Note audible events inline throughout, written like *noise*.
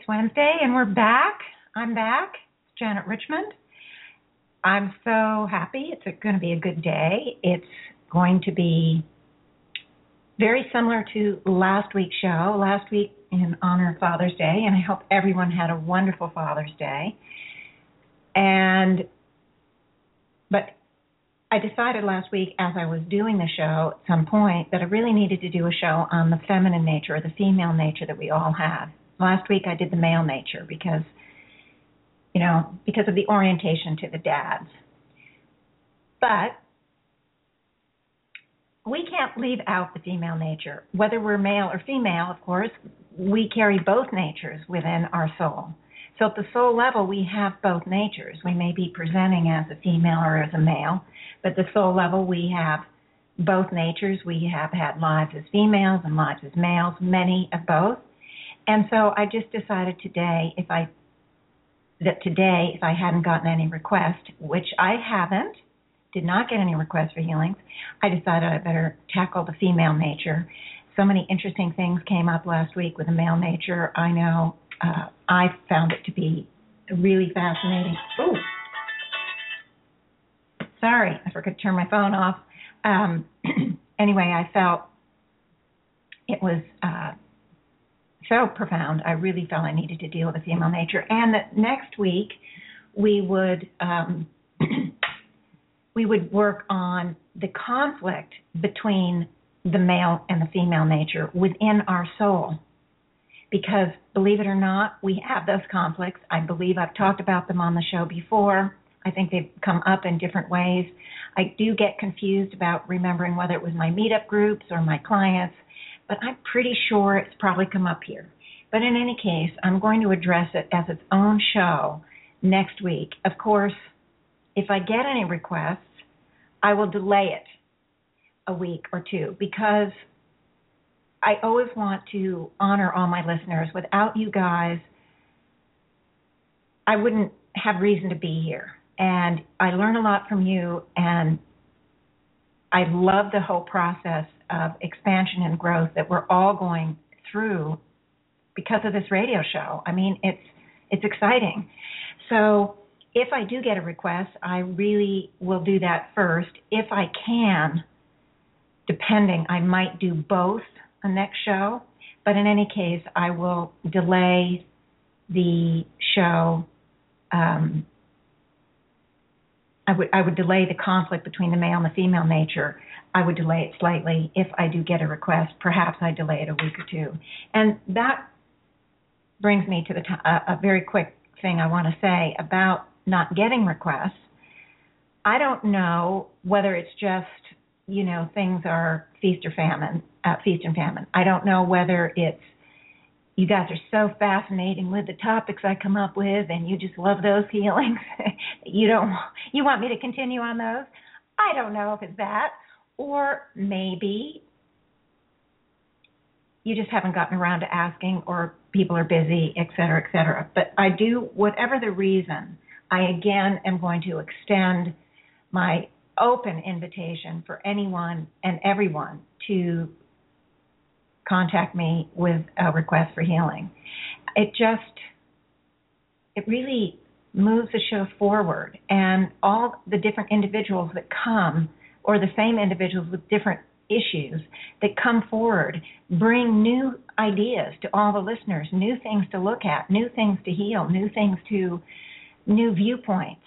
It's Wednesday and we're back. I'm back. It's Janet Richmond. I'm so happy. It's going to be a good day. It's going to be very similar to last week's show, last week in honor of Father's Day, and I hope everyone had a wonderful Father's Day. And but I decided last week as I was doing the show at some point that I really needed to do a show on the feminine nature or the female nature that we all have last week I did the male nature because you know, because of the orientation to the dads. But we can't leave out the female nature. Whether we're male or female, of course, we carry both natures within our soul. So at the soul level, we have both natures. We may be presenting as a female or as a male, but at the soul level, we have both natures. We have had lives as females and lives as males, many of both. And so I just decided today if I that today if I hadn't gotten any requests, which I haven't, did not get any requests for healings, I decided I better tackle the female nature. So many interesting things came up last week with the male nature. I know uh, I found it to be really fascinating. Ooh. Sorry, I forgot to turn my phone off. Um, *clears throat* anyway, I felt it was uh, so profound. I really felt I needed to deal with the female nature, and that next week we would um, *clears throat* we would work on the conflict between the male and the female nature within our soul. Because believe it or not, we have those conflicts. I believe I've talked about them on the show before. I think they've come up in different ways. I do get confused about remembering whether it was my meetup groups or my clients but I'm pretty sure it's probably come up here. But in any case, I'm going to address it as its own show next week. Of course, if I get any requests, I will delay it a week or two because I always want to honor all my listeners. Without you guys, I wouldn't have reason to be here. And I learn a lot from you, and I love the whole process of expansion and growth that we're all going through because of this radio show. I mean, it's it's exciting. So if I do get a request, I really will do that first. If I can, depending, I might do both a next show. But in any case, I will delay the show. Um, I would I would delay the conflict between the male and the female nature I would delay it slightly. If I do get a request, perhaps I delay it a week or two. And that brings me to the t- a, a very quick thing I want to say about not getting requests. I don't know whether it's just you know things are feast or famine, uh, feast and famine. I don't know whether it's you guys are so fascinating with the topics I come up with, and you just love those healings. *laughs* you don't you want me to continue on those. I don't know if it's that, or maybe you just haven't gotten around to asking, or people are busy, et cetera, et cetera. But I do, whatever the reason, I again am going to extend my open invitation for anyone and everyone to contact me with a request for healing. It just, it really moves the show forward, and all the different individuals that come or the same individuals with different issues that come forward bring new ideas to all the listeners, new things to look at, new things to heal, new things to new viewpoints.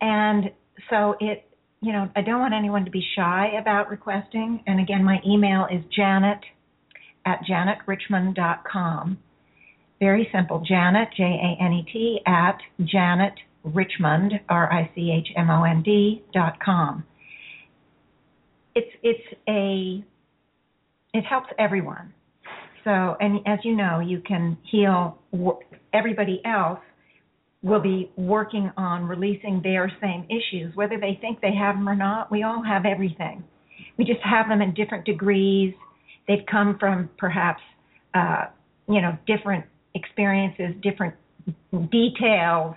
And so it, you know, I don't want anyone to be shy about requesting. And again, my email is janet at janetrichmond.com. Very simple, Janet, J A N E T, at Janet Richmond, R I C H M O N D, dot com it's it's a it helps everyone So, and as you know, you can heal. Everybody else will be working on releasing their same issues, whether they think they have them or not. We all have everything. We just have them in different degrees. They've come from perhaps, uh, you know, different experiences, different details,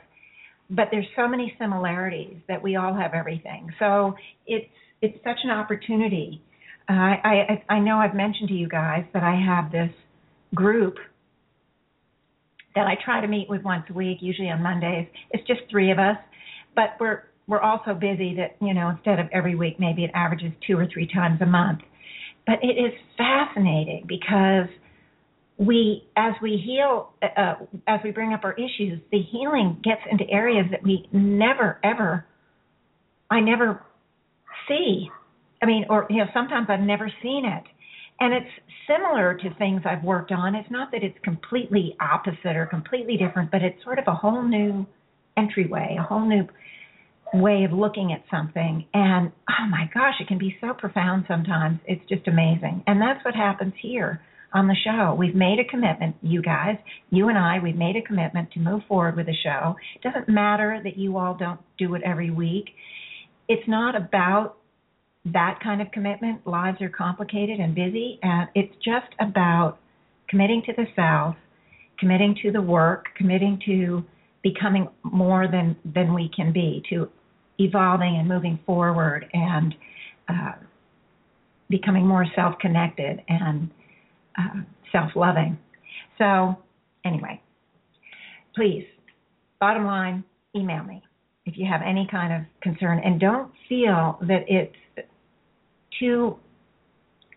but there's so many similarities that we all have everything. So it's it's such an opportunity. Uh, I, I I know I've mentioned to you guys that I have this group that I try to meet with once a week, usually on Mondays. It's just three of us, but we're we're also busy that you know instead of every week, maybe it averages two or three times a month. But it is fascinating because we as we heal uh, as we bring up our issues the healing gets into areas that we never ever i never see. I mean or you know sometimes i've never seen it. And it's similar to things i've worked on. It's not that it's completely opposite or completely different but it's sort of a whole new entryway a whole new way of looking at something and oh my gosh it can be so profound sometimes it's just amazing and that's what happens here on the show. We've made a commitment, you guys, you and I, we've made a commitment to move forward with the show. It doesn't matter that you all don't do it every week. It's not about that kind of commitment. Lives are complicated and busy, and it's just about committing to the South, committing to the work, committing to becoming more than than we can be, to evolving and moving forward, and uh, becoming more self-connected and uh, self loving. So, anyway, please, bottom line, email me if you have any kind of concern and don't feel that it's too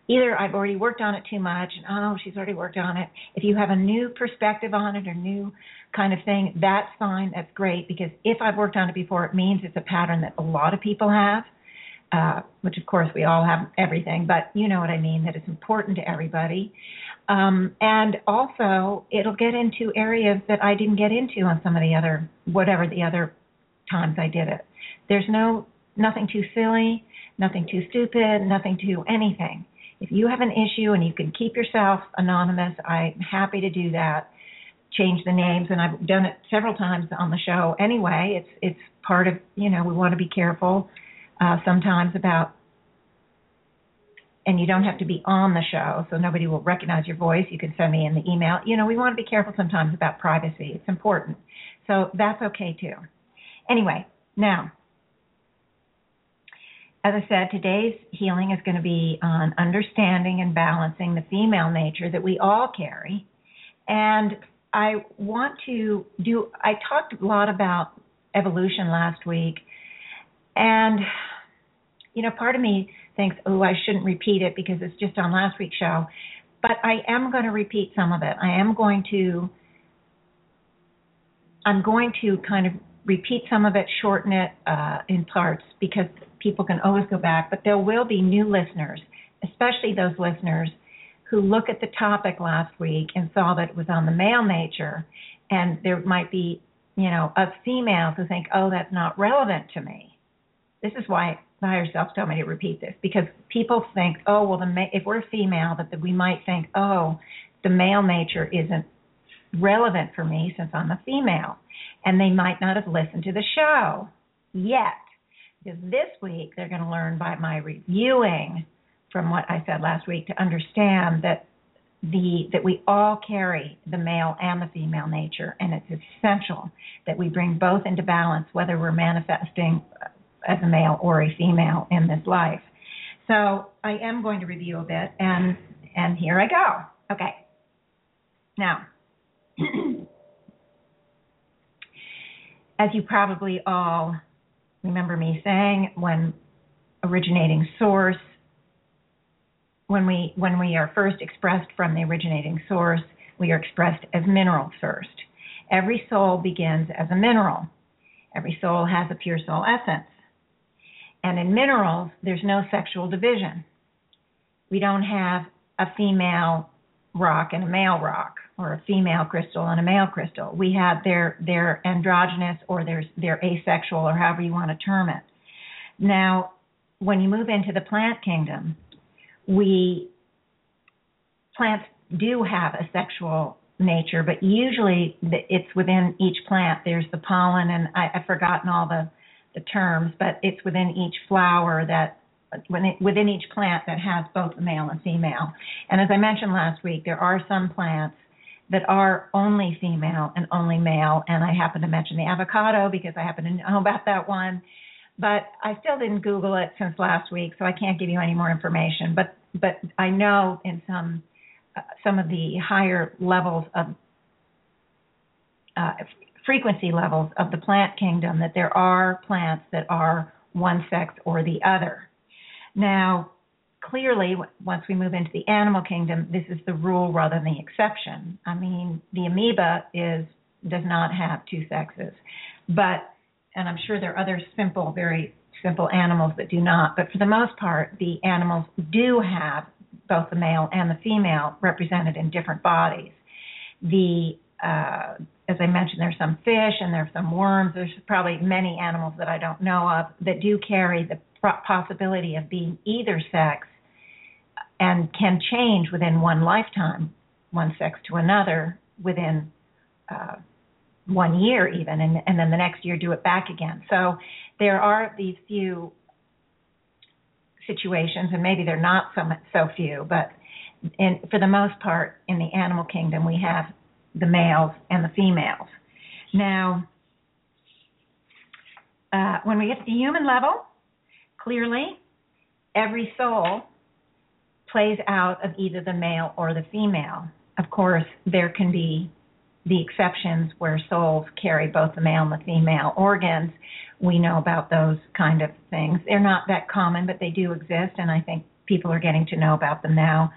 either I've already worked on it too much and oh she's already worked on it. If you have a new perspective on it or new kind of thing, that's fine, that's great because if I've worked on it before it means it's a pattern that a lot of people have uh, which of course we all have everything, but you know what I mean, that it's important to everybody. Um, and also, it'll get into areas that I didn't get into on some of the other, whatever the other times I did it. There's no, nothing too silly, nothing too stupid, nothing too anything. If you have an issue and you can keep yourself anonymous, I'm happy to do that. Change the names, and I've done it several times on the show. Anyway, it's it's part of you know we want to be careful uh, sometimes about, and you don't have to be on the show, so nobody will recognize your voice. You can send me in the email. You know, we want to be careful sometimes about privacy. It's important. So that's okay too. Anyway, now, as I said, today's healing is going to be on understanding and balancing the female nature that we all carry. And I want to do, I talked a lot about evolution last week and, you know, part of me thinks, oh, I shouldn't repeat it because it's just on last week's show. But I am going to repeat some of it. I am going to, I'm going to kind of repeat some of it, shorten it uh, in parts because people can always go back. But there will be new listeners, especially those listeners who look at the topic last week and saw that it was on the male nature, and there might be, you know, us females who think, oh, that's not relevant to me. This is why the higher self told me to repeat this because people think, oh, well, the ma- if we're female, that, that we might think, oh, the male nature isn't relevant for me since I'm a female, and they might not have listened to the show yet. Because this week they're going to learn by my reviewing from what I said last week to understand that the that we all carry the male and the female nature, and it's essential that we bring both into balance, whether we're manifesting as a male or a female in this life. So I am going to review a bit, and and here I go. Okay. Now, *clears throat* as you probably all remember me saying, when originating source, when we when we are first expressed from the originating source, we are expressed as mineral first. Every soul begins as a mineral. Every soul has a pure soul essence. And in minerals, there's no sexual division. We don't have a female rock and a male rock, or a female crystal and a male crystal. We have their their androgynous or their their asexual, or however you want to term it. Now, when you move into the plant kingdom, we plants do have a sexual nature, but usually it's within each plant. There's the pollen, and I, I've forgotten all the the terms, but it's within each flower that within each plant that has both male and female. And as I mentioned last week, there are some plants that are only female and only male. And I happen to mention the avocado because I happen to know *laughs* about that one. But I still didn't Google it since last week, so I can't give you any more information. But but I know in some uh, some of the higher levels of uh, frequency levels of the plant kingdom that there are plants that are one sex or the other. Now, clearly, once we move into the animal kingdom, this is the rule rather than the exception. I mean, the amoeba is does not have two sexes, but and I'm sure there are other simple, very simple animals that do not. But for the most part, the animals do have both the male and the female represented in different bodies. The uh, as I mentioned, there's some fish and there's some worms. There's probably many animals that I don't know of that do carry the possibility of being either sex and can change within one lifetime, one sex to another within uh, one year even, and, and then the next year do it back again. So there are these few situations, and maybe they're not so so few, but in, for the most part, in the animal kingdom, we have the males and the females. Now, uh, when we get to the human level, clearly, every soul plays out of either the male or the female. Of course, there can be the exceptions where souls carry both the male and the female organs. We know about those kind of things. They're not that common, but they do exist, and I think people are getting to know about them now.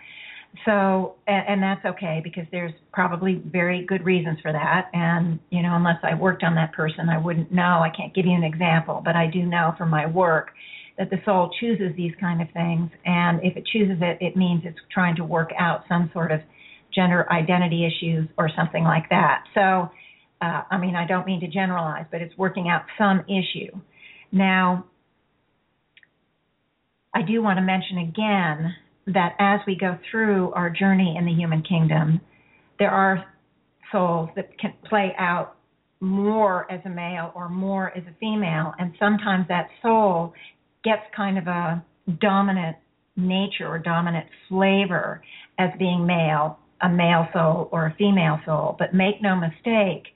So, and, and that's okay because there's probably very good reasons for that. And, you know, unless I worked on that person, I wouldn't know. I can't give you an example, but I do know from my work that the soul chooses these kind of things. And if it chooses it, it means it's trying to work out some sort of gender identity issues or something like that. So, uh, I mean, I don't mean to generalize, but it's working out some issue. Now, I do want to mention again that as we go through our journey in the human kingdom, there are souls that can play out more as a male or more as a female, and sometimes that soul gets kind of a dominant nature or dominant flavor as being male, a male soul or a female soul. But make no mistake,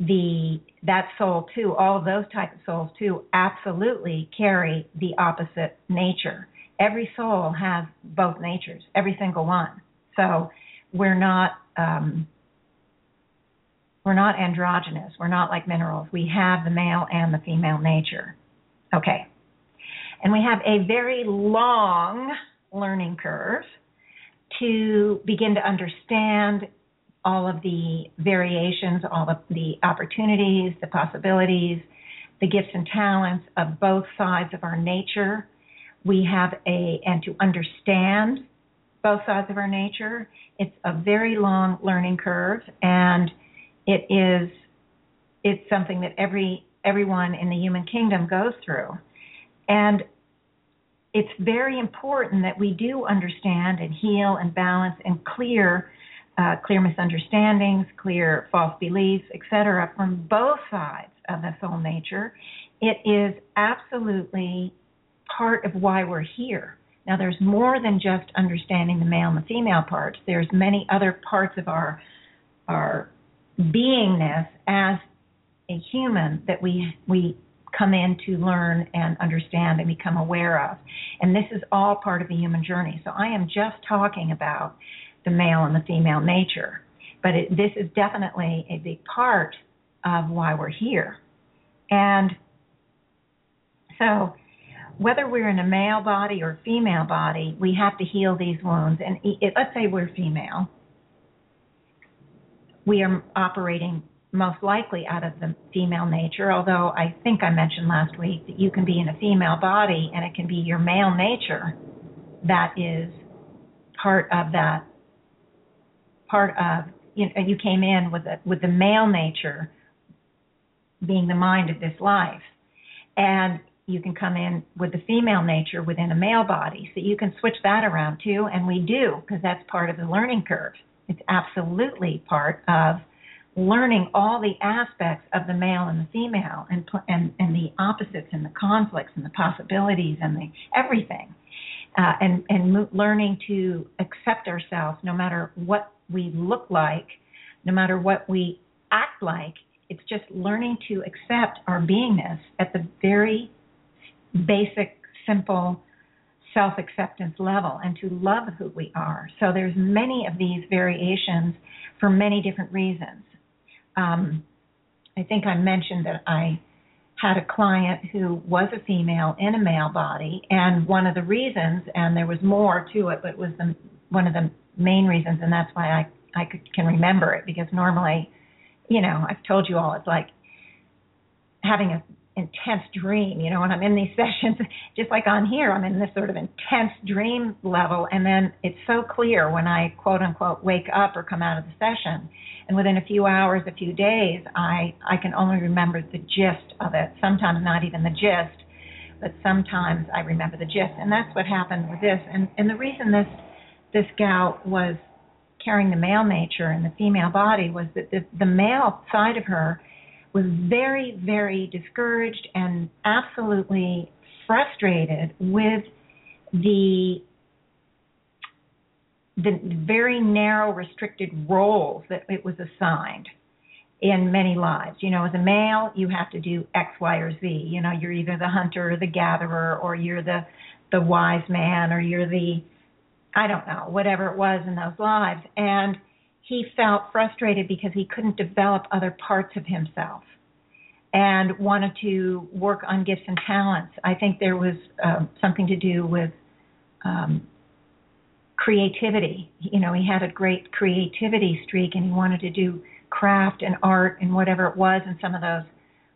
the that soul too, all of those type of souls too, absolutely carry the opposite nature every soul has both natures, every single one. So we're not um, we're not androgynous. We're not like minerals. We have the male and the female nature. Okay. And we have a very long learning curve to begin to understand all of the variations, all of the opportunities, the possibilities, the gifts and talents of both sides of our nature. We have a and to understand both sides of our nature it's a very long learning curve and it is it's something that every everyone in the human kingdom goes through. And it's very important that we do understand and heal and balance and clear uh, clear misunderstandings, clear false beliefs, etc., from both sides of the soul nature. It is absolutely part of why we're here. Now, there's more than just understanding the male and the female parts. There's many other parts of our our beingness as a human that we we come in to learn and understand and become aware of. And this is all part of the human journey. So I am just talking about the male and the female nature, but it, this is definitely a big part of why we're here. And so whether we're in a male body or female body, we have to heal these wounds. And it, let's say we're female, we are operating most likely out of the female nature, although I think I mentioned last week that you can be in a female body and it can be your male nature that is part of that part of you know you came in with a, with the male nature being the mind of this life and you can come in with the female nature within a male body. So you can switch that around too, and we do because that's part of the learning curve. It's absolutely part of learning all the aspects of the male and the female, and and and the opposites and the conflicts and the possibilities and the everything, uh, and and learning to accept ourselves no matter what we look like, no matter what we act like. It's just learning to accept our beingness at the very basic, simple self acceptance level and to love who we are. So there's many of these variations for many different reasons. Um, I think I mentioned that I had a client who was a female in a male body, and one of the reasons, and there was more to it, but it was the, one of the main reasons, and that's why I I could, can remember it because normally, you know, I've told you all it's like having a intense dream. You know, when I'm in these *laughs* sessions, just like on here, I'm in this sort of intense dream level, and then it's so clear when I quote unquote wake up or come out of the session. And within a few hours, a few days, I I can only remember the gist of it. Sometimes not even the gist, but sometimes I remember the gist. And that's what happened with this. And and the reason this this gal was carrying the male nature in the female body was that the, the male side of her was very, very discouraged and absolutely frustrated with the the very narrow, restricted roles that it was assigned in many lives. You know, as a male, you have to do X, Y, or Z. You know, you're either the hunter or the gatherer, or you're the the wise man, or you're the I don't know, whatever it was in those lives. And he felt frustrated because he couldn't develop other parts of himself and wanted to work on gifts and talents. I think there was uh, something to do with um, creativity. You know, he had a great creativity streak and he wanted to do craft and art and whatever it was in some of those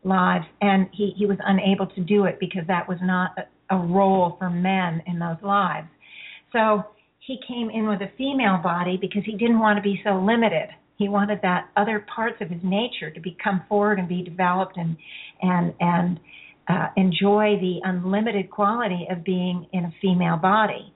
lives. And he, he was unable to do it because that was not a, a role for men in those lives. So he came in with a female body because he didn't want to be so limited. He wanted that other parts of his nature to be come forward and be developed and and and uh, enjoy the unlimited quality of being in a female body.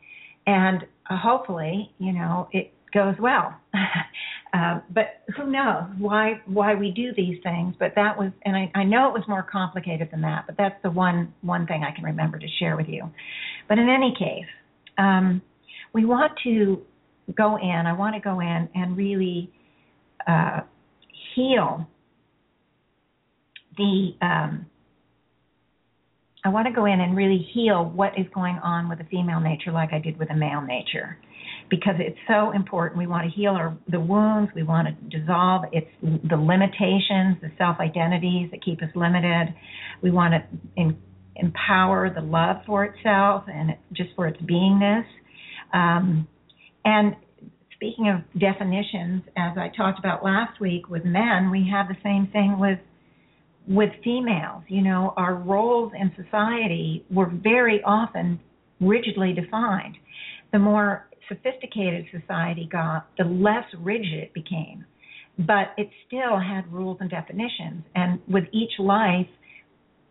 And uh, hopefully, you know, it goes well. *laughs* uh, but who knows why why we do these things? But that was, and I, I know it was more complicated than that. But that's the one one thing I can remember to share with you. But in any case. Um, we want to go in, I want to go in and really uh, heal the, um, I want to go in and really heal what is going on with the female nature like I did with the male nature because it's so important. We want to heal our the wounds. We want to dissolve its the limitations, the self identities that keep us limited. We want to in, empower the love for itself and just for its beingness. Um, and speaking of definitions, as I talked about last week with men, we have the same thing with with females. You know, our roles in society were very often rigidly defined. The more sophisticated society got, the less rigid it became. But it still had rules and definitions. And with each life,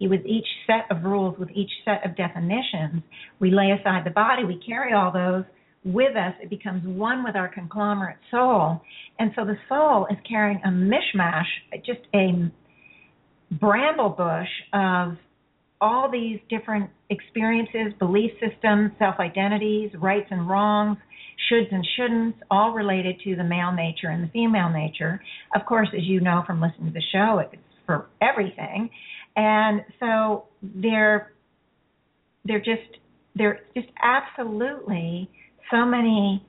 with each set of rules, with each set of definitions, we lay aside the body, we carry all those with us, it becomes one with our conglomerate soul. And so the soul is carrying a mishmash, just a bramble bush of all these different experiences, belief systems, self identities, rights and wrongs, shoulds and shouldn'ts, all related to the male nature and the female nature. Of course, as you know from listening to the show, it's for everything. And so they're they're just they're just absolutely so many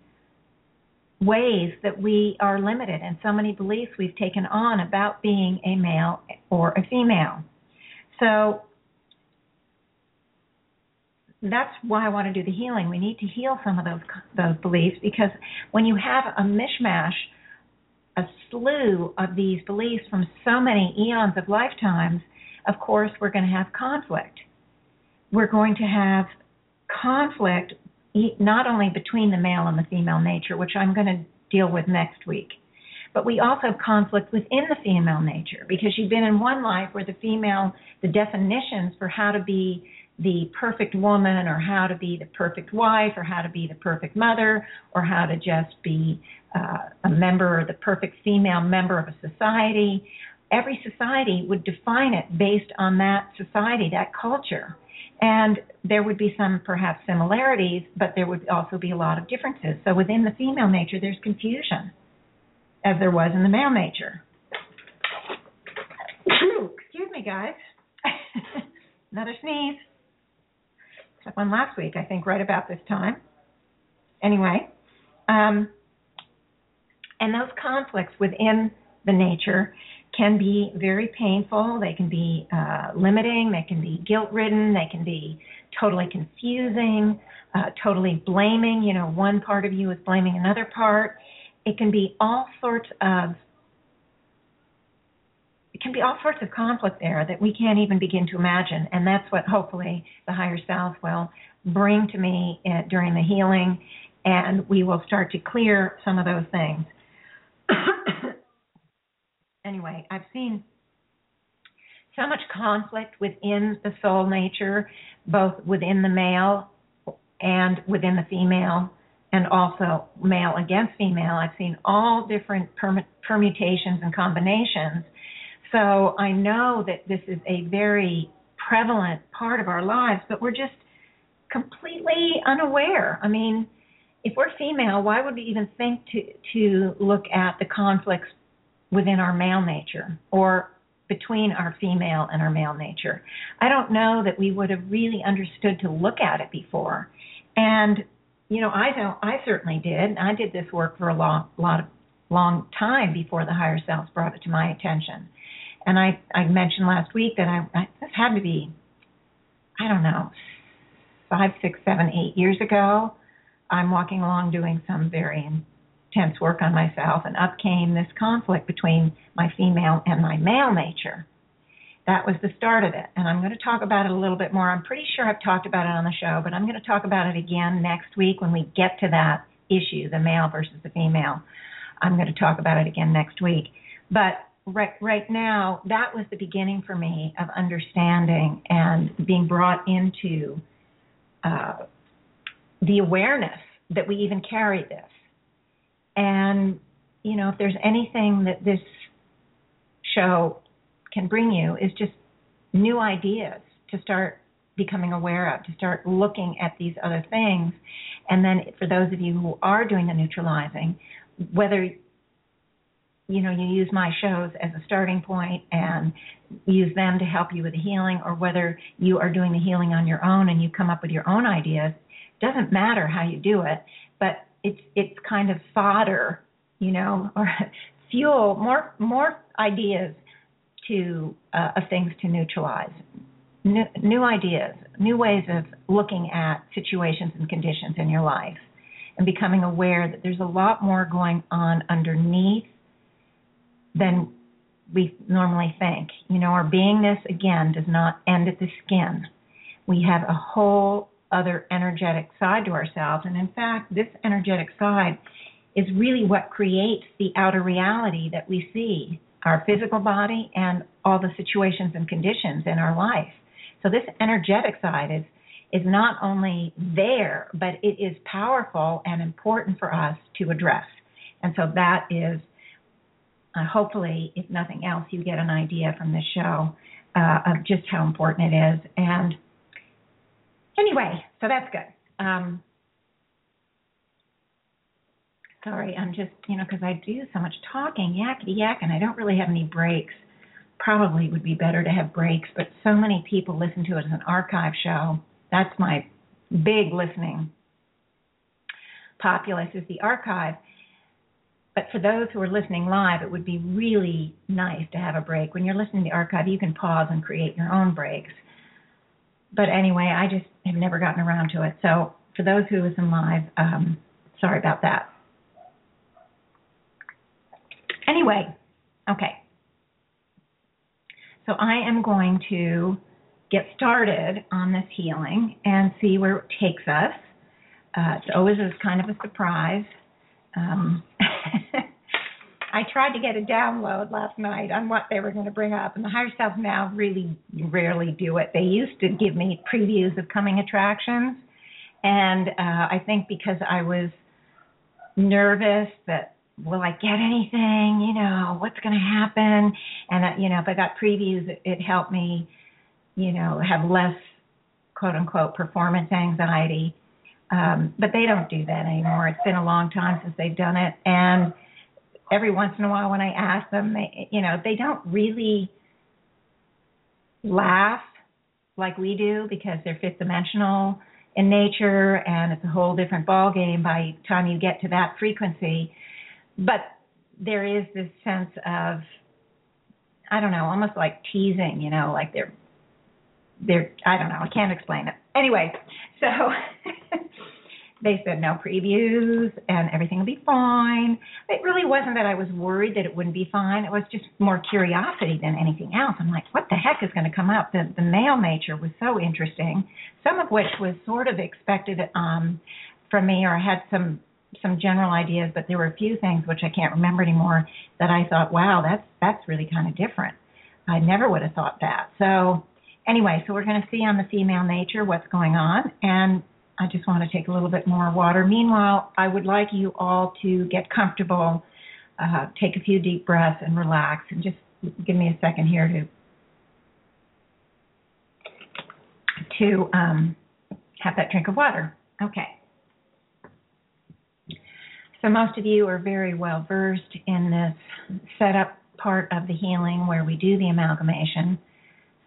ways that we are limited and so many beliefs we've taken on about being a male or a female. So that's why I want to do the healing. We need to heal some of those those beliefs because when you have a mishmash, a slew of these beliefs from so many eons of lifetimes, of course, we're going to have conflict. We're going to have conflict not only between the male and the female nature, which I'm going to deal with next week, but we also have conflict within the female nature because you've been in one life where the female, the definitions for how to be the perfect woman or how to be the perfect wife or how to be the perfect mother or how to just be uh, a member or the perfect female member of a society. Every society would define it based on that society, that culture. And there would be some perhaps similarities, but there would also be a lot of differences. So within the female nature, there's confusion, as there was in the male nature. Excuse me, guys. *laughs* Another sneeze. Except one last week, I think, right about this time. Anyway, um, and those conflicts within the nature can be very painful. They can be uh, limiting. They can be guilt ridden. They can be totally confusing, uh, totally blaming. You know, one part of you is blaming another part. It can be all sorts of it can be all sorts of conflict there that we can't even begin to imagine. And that's what hopefully the higher self will bring to me uh, during the healing, and we will start to clear some of those things. Anyway, I've seen so much conflict within the soul nature, both within the male and within the female, and also male against female. I've seen all different permutations and combinations. So I know that this is a very prevalent part of our lives, but we're just completely unaware. I mean, if we're female, why would we even think to to look at the conflicts within our male nature or between our female and our male nature. I don't know that we would have really understood to look at it before. And you know, I don't I certainly did. I did this work for a long lot of long time before the higher selves brought it to my attention. And I I mentioned last week that I, I this had to be I don't know, five, six, seven, eight years ago. I'm walking along doing some very intense work on myself, and up came this conflict between my female and my male nature. That was the start of it, and I'm going to talk about it a little bit more. I'm pretty sure I've talked about it on the show, but I'm going to talk about it again next week when we get to that issue, the male versus the female. I'm going to talk about it again next week. But right right now, that was the beginning for me of understanding and being brought into uh, the awareness that we even carry this and, you know, if there's anything that this show can bring you, is just new ideas to start becoming aware of, to start looking at these other things. And then for those of you who are doing the neutralizing, whether you know you use my shows as a starting point and use them to help you with the healing or whether you are doing the healing on your own and you come up with your own ideas doesn't matter how you do it but it's it's kind of fodder, you know, *laughs* or fuel, more more ideas to uh, of things to neutralize, new, new ideas, new ways of looking at situations and conditions in your life, and becoming aware that there's a lot more going on underneath than we normally think. You know, our beingness again does not end at the skin. We have a whole other energetic side to ourselves. And in fact, this energetic side is really what creates the outer reality that we see our physical body and all the situations and conditions in our life. So this energetic side is is not only there, but it is powerful and important for us to address. And so that is uh, hopefully, if nothing else, you get an idea from this show uh, of just how important it is. And Anyway, so that's good. Um, sorry, I'm just, you know, because I do so much talking, yakety yak, and I don't really have any breaks. Probably would be better to have breaks, but so many people listen to it as an archive show. That's my big listening populace is the archive. But for those who are listening live, it would be really nice to have a break. When you're listening to the archive, you can pause and create your own breaks but anyway, I just have never gotten around to it. So for those who listen live, um, sorry about that. Anyway, okay. So I am going to get started on this healing and see where it takes us. Uh, it's always kind of a surprise. Um, *laughs* I tried to get a download last night on what they were going to bring up, and the higher self now really rarely do it. They used to give me previews of coming attractions, and uh, I think because I was nervous that will I get anything, you know, what's going to happen, and uh, you know, if I got previews, it, it helped me, you know, have less quote unquote performance anxiety. Um, but they don't do that anymore. It's been a long time since they've done it, and every once in a while when I ask them, they, you know, they don't really laugh like we do because they're fifth dimensional in nature and it's a whole different ball game by the time you get to that frequency. But there is this sense of I don't know, almost like teasing, you know, like they're they're I don't know, I can't explain it. Anyway, so *laughs* they said no previews and everything will be fine. It really wasn't that I was worried that it wouldn't be fine. It was just more curiosity than anything else. I'm like, what the heck is going to come up? The the male nature was so interesting, some of which was sort of expected um from me or I had some some general ideas, but there were a few things which I can't remember anymore that I thought, wow, that's that's really kind of different. I never would have thought that. So anyway, so we're going to see on the female nature what's going on and I just want to take a little bit more water. Meanwhile, I would like you all to get comfortable, uh, take a few deep breaths, and relax. And just give me a second here to to um, have that drink of water. Okay. So most of you are very well versed in this setup part of the healing where we do the amalgamation.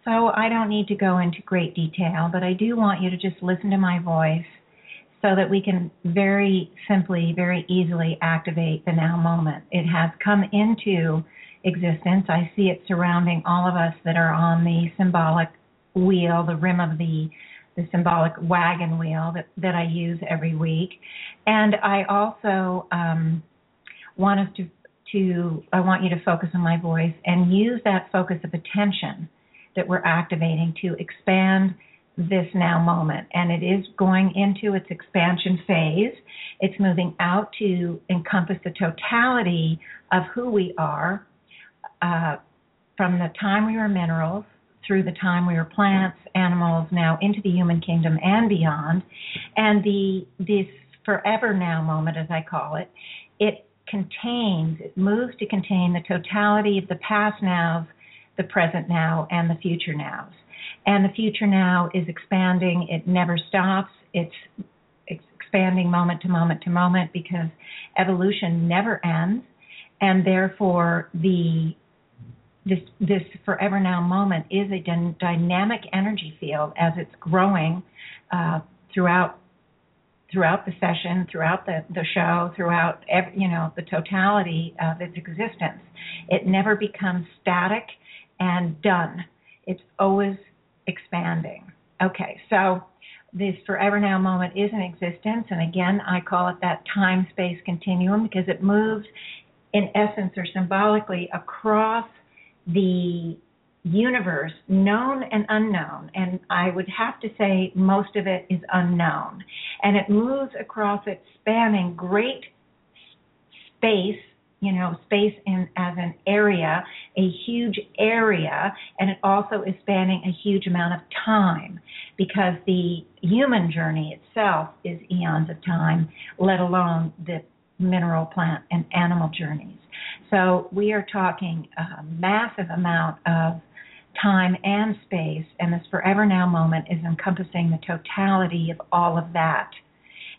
So I don't need to go into great detail, but I do want you to just listen to my voice so that we can very simply, very easily activate the now moment. It has come into existence. I see it surrounding all of us that are on the symbolic wheel, the rim of the the symbolic wagon wheel that, that I use every week. And I also um, want us to, to, I want you to focus on my voice and use that focus of attention that we're activating to expand this now moment. And it is going into its expansion phase. It's moving out to encompass the totality of who we are uh, from the time we were minerals through the time we were plants, animals, now into the human kingdom and beyond. And the this forever now moment, as I call it, it contains, it moves to contain the totality of the past nows the present now and the future nows. And the future now is expanding, it never stops. It's expanding moment to moment to moment because evolution never ends and therefore the this this forever now moment is a dynamic energy field as it's growing uh, throughout throughout the session, throughout the, the show, throughout every, you know the totality of its existence. It never becomes static and done. It's always expanding. Okay, so this forever now moment is in existence, and again, I call it that time space continuum because it moves in essence or symbolically across the universe, known and unknown, and I would have to say most of it is unknown. And it moves across it, spanning great space you know, space in as an area, a huge area, and it also is spanning a huge amount of time because the human journey itself is eons of time, let alone the mineral, plant, and animal journeys. So we are talking a massive amount of time and space, and this forever now moment is encompassing the totality of all of that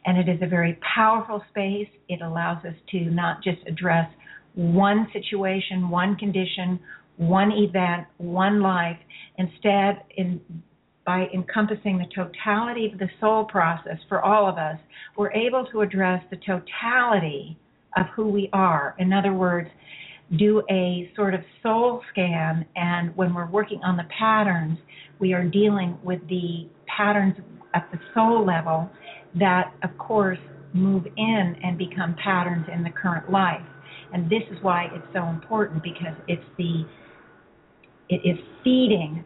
and it is a very powerful space. It allows us to not just address one situation, one condition, one event, one life. Instead, in by encompassing the totality of the soul process for all of us, we're able to address the totality of who we are. In other words, do a sort of soul scan, and when we're working on the patterns, we are dealing with the patterns at the soul level that, of course, move in and become patterns in the current life. And this is why it's so important because it's the it is feeding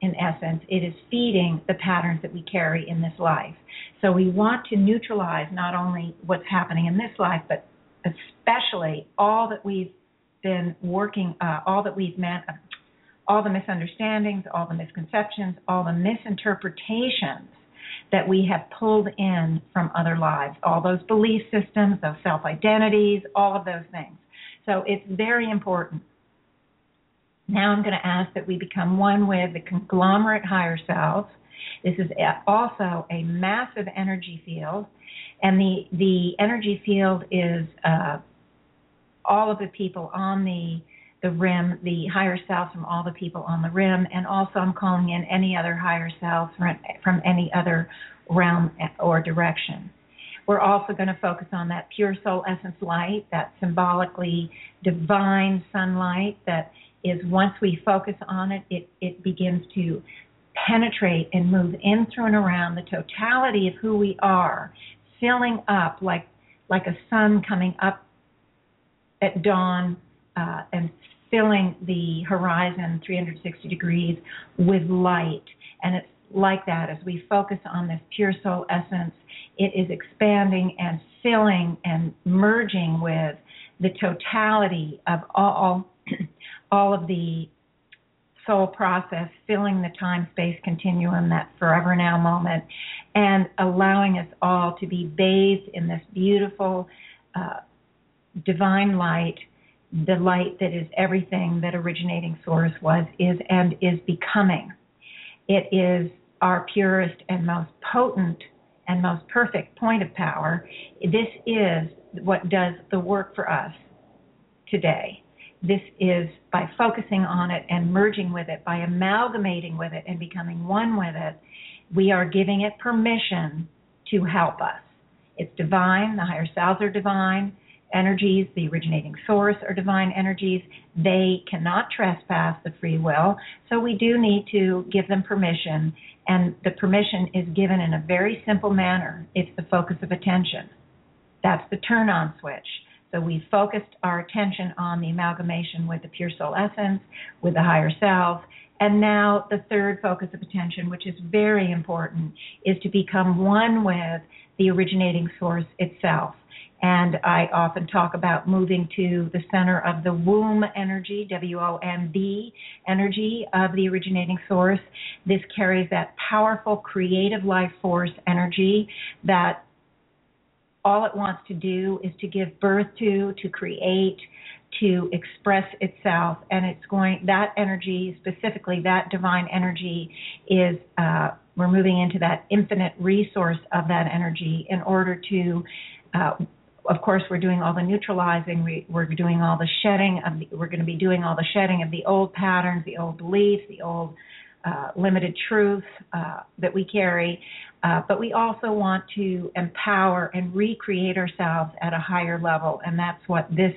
in essence, it is feeding the patterns that we carry in this life. So we want to neutralize not only what's happening in this life, but especially all that we've been working, uh, all that we've met, all the misunderstandings, all the misconceptions, all the misinterpretations that we have pulled in from other lives, all those belief systems, those self identities, all of those things. So it's very important. Now I'm going to ask that we become one with the conglomerate higher self. This is also a massive energy field, and the the energy field is uh, all of the people on the the rim, the higher self from all the people on the rim, and also I'm calling in any other higher selves from, from any other realm or direction. We're also going to focus on that pure soul essence light, that symbolically divine sunlight that is once we focus on it, it, it begins to penetrate and move in through and around the totality of who we are, filling up like like a sun coming up at dawn uh, and filling the horizon 360 degrees with light. And it's like that as we focus on this pure soul essence, it is expanding and filling and merging with the totality of all *clears throat* all of the soul process, filling the time space continuum, that forever now moment, and allowing us all to be bathed in this beautiful uh, divine light the light that is everything that originating source was, is, and is becoming. It is our purest and most potent and most perfect point of power. This is what does the work for us today. This is by focusing on it and merging with it, by amalgamating with it and becoming one with it, we are giving it permission to help us. It's divine, the higher selves are divine, energies, the originating source or divine energies. They cannot trespass the free will, so we do need to give them permission, and the permission is given in a very simple manner. It's the focus of attention. That's the turn on switch. So we focused our attention on the amalgamation with the pure soul essence, with the higher self, and now the third focus of attention, which is very important, is to become one with the originating source itself. And I often talk about moving to the center of the womb energy, W O M B energy of the originating source. This carries that powerful creative life force energy that all it wants to do is to give birth to, to create, to express itself. And it's going, that energy, specifically that divine energy, is, uh, we're moving into that infinite resource of that energy in order to uh, of course, we're doing all the neutralizing. We, are doing all the shedding of. The, we're going to be doing all the shedding of the old patterns, the old beliefs, the old uh, limited truth uh, that we carry. Uh, but we also want to empower and recreate ourselves at a higher level, and that's what this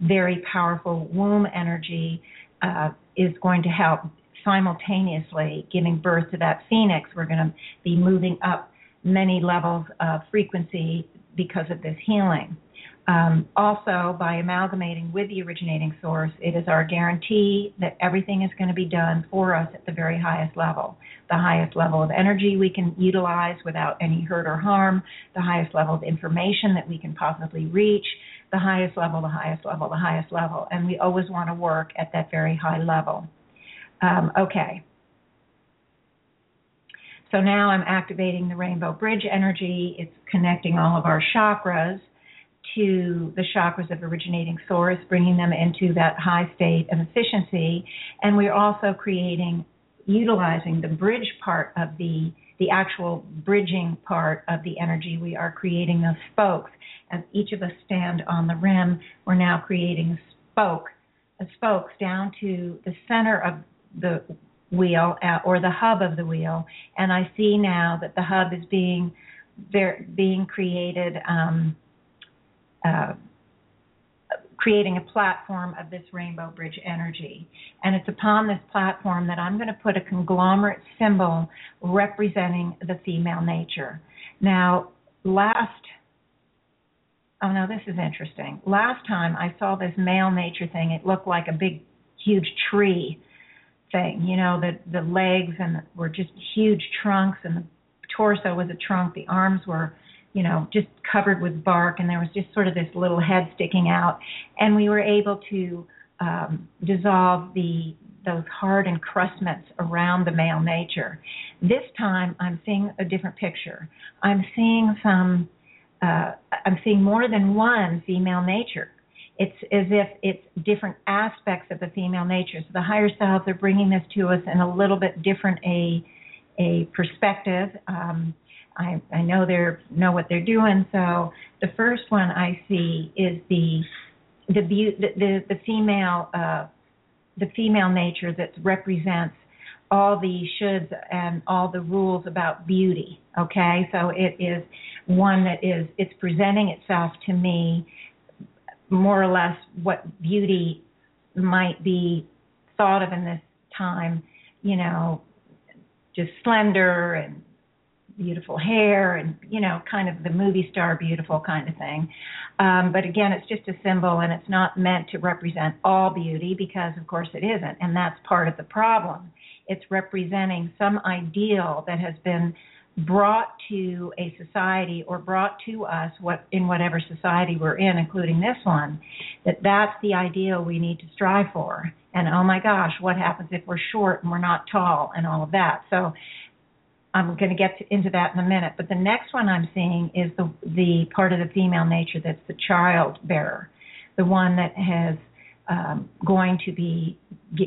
very powerful womb energy uh, is going to help simultaneously giving birth to that phoenix. We're going to be moving up many levels of frequency because of this healing. Um, also, by amalgamating with the originating source, it is our guarantee that everything is going to be done for us at the very highest level. The highest level of energy we can utilize without any hurt or harm, the highest level of information that we can possibly reach, the highest level, the highest level, the highest level. And we always want to work at that very high level. Um, okay, so now I'm activating the rainbow bridge energy. It's connecting all of our chakras to the chakras of originating source, bringing them into that high state of efficiency. And we're also creating, utilizing the bridge part of the the actual bridging part of the energy. We are creating those spokes. As each of us stand on the rim, we're now creating a spoke, a spokes down to the center of the wheel uh, or the hub of the wheel, and I see now that the hub is being being created, um, uh, creating a platform of this rainbow bridge energy, and it's upon this platform that I'm going to put a conglomerate symbol representing the female nature. Now, last Oh no, this is interesting. Last time I saw this male nature thing, it looked like a big, huge tree thing. You know, the the legs and were just huge trunks, and the torso was a trunk. The arms were you know, just covered with bark, and there was just sort of this little head sticking out, and we were able to um, dissolve the those hard encrustments around the male nature. This time, I'm seeing a different picture. I'm seeing some. Uh, I'm seeing more than one female nature. It's as if it's different aspects of the female nature. So the higher selves are bringing this to us in a little bit different a a perspective. Um, I, I know they're know what they're doing. So the first one I see is the the the the, the female uh, the female nature that represents all the shoulds and all the rules about beauty. Okay, so it is one that is it's presenting itself to me more or less what beauty might be thought of in this time. You know, just slender and beautiful hair and you know kind of the movie star beautiful kind of thing um, but again it's just a symbol and it's not meant to represent all beauty because of course it isn't and that's part of the problem it's representing some ideal that has been brought to a society or brought to us what in whatever society we're in including this one that that's the ideal we need to strive for. And oh my gosh what happens if we're short and we're not tall and all of that? So I'm going to get to, into that in a minute. But the next one I'm seeing is the the part of the female nature that's the child bearer, the one that has um, going to be,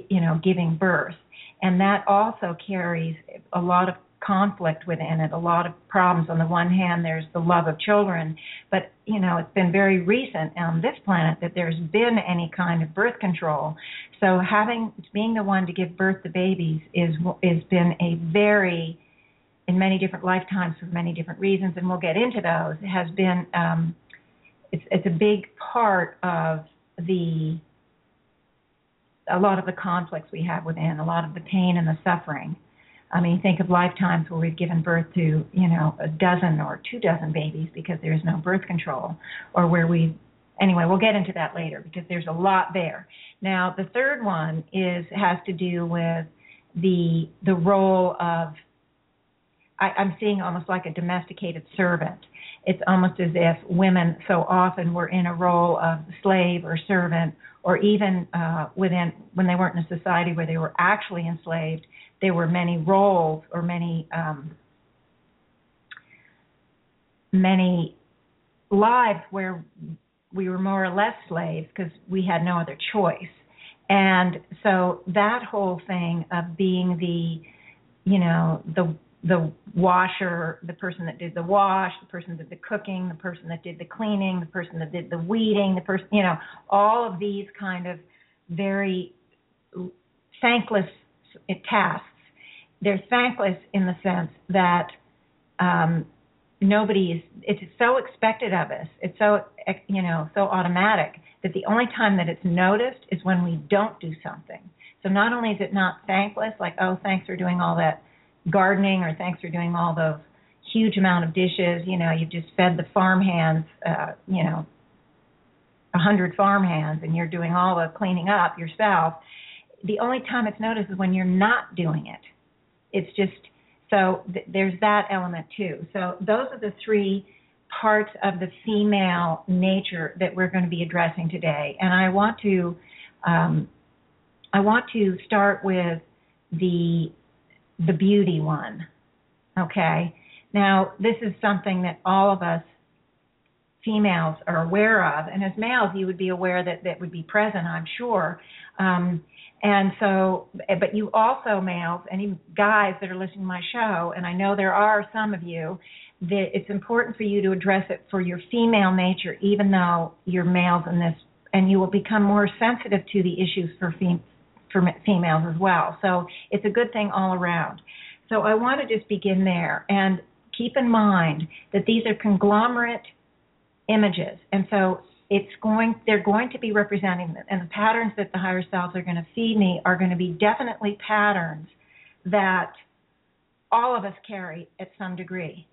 you know, giving birth, and that also carries a lot of conflict within it, a lot of problems. On the one hand, there's the love of children, but you know, it's been very recent on this planet that there's been any kind of birth control. So having being the one to give birth to babies is has been a very in many different lifetimes for many different reasons, and we'll get into those, has been um, it's, it's a big part of the a lot of the conflicts we have within, a lot of the pain and the suffering. I mean, think of lifetimes where we've given birth to, you know, a dozen or two dozen babies because there's no birth control, or where we, anyway, we'll get into that later because there's a lot there. Now, the third one is has to do with the the role of I, I'm seeing almost like a domesticated servant. It's almost as if women so often were in a role of slave or servant, or even uh, within when they weren't in a society where they were actually enslaved, there were many roles or many um, many lives where we were more or less slaves because we had no other choice. And so that whole thing of being the, you know, the the washer, the person that did the wash, the person that did the cooking, the person that did the cleaning, the person that did the weeding, the person, you know, all of these kind of very thankless tasks. They're thankless in the sense that um, is. It's so expected of us. It's so you know so automatic that the only time that it's noticed is when we don't do something. So not only is it not thankless, like oh thanks for doing all that gardening or thanks for doing all those huge amount of dishes. You know, you've just fed the farm hands, uh, you know, a hundred farm hands, and you're doing all the cleaning up yourself. The only time it's noticed is when you're not doing it. It's just so th- there's that element too. So those are the three parts of the female nature that we're going to be addressing today, and I want to um, I want to start with the the beauty one. Okay? Now, this is something that all of us females are aware of, and as males, you would be aware that that would be present, I'm sure. Um, and so, eh, but you also, males, any guys that are listening to my show, and I know there are some of you, that it's important for you to address it for your female nature, even though you're males in this, and you will become more sensitive to the issues for fem- for females as well. So it's a good thing all around. So I want to just begin there and keep in mind that these are conglomerate images, and so it's going they're going to be representing and the patterns that the higher selves are going to feed me are going to be definitely patterns that all of us carry at some degree.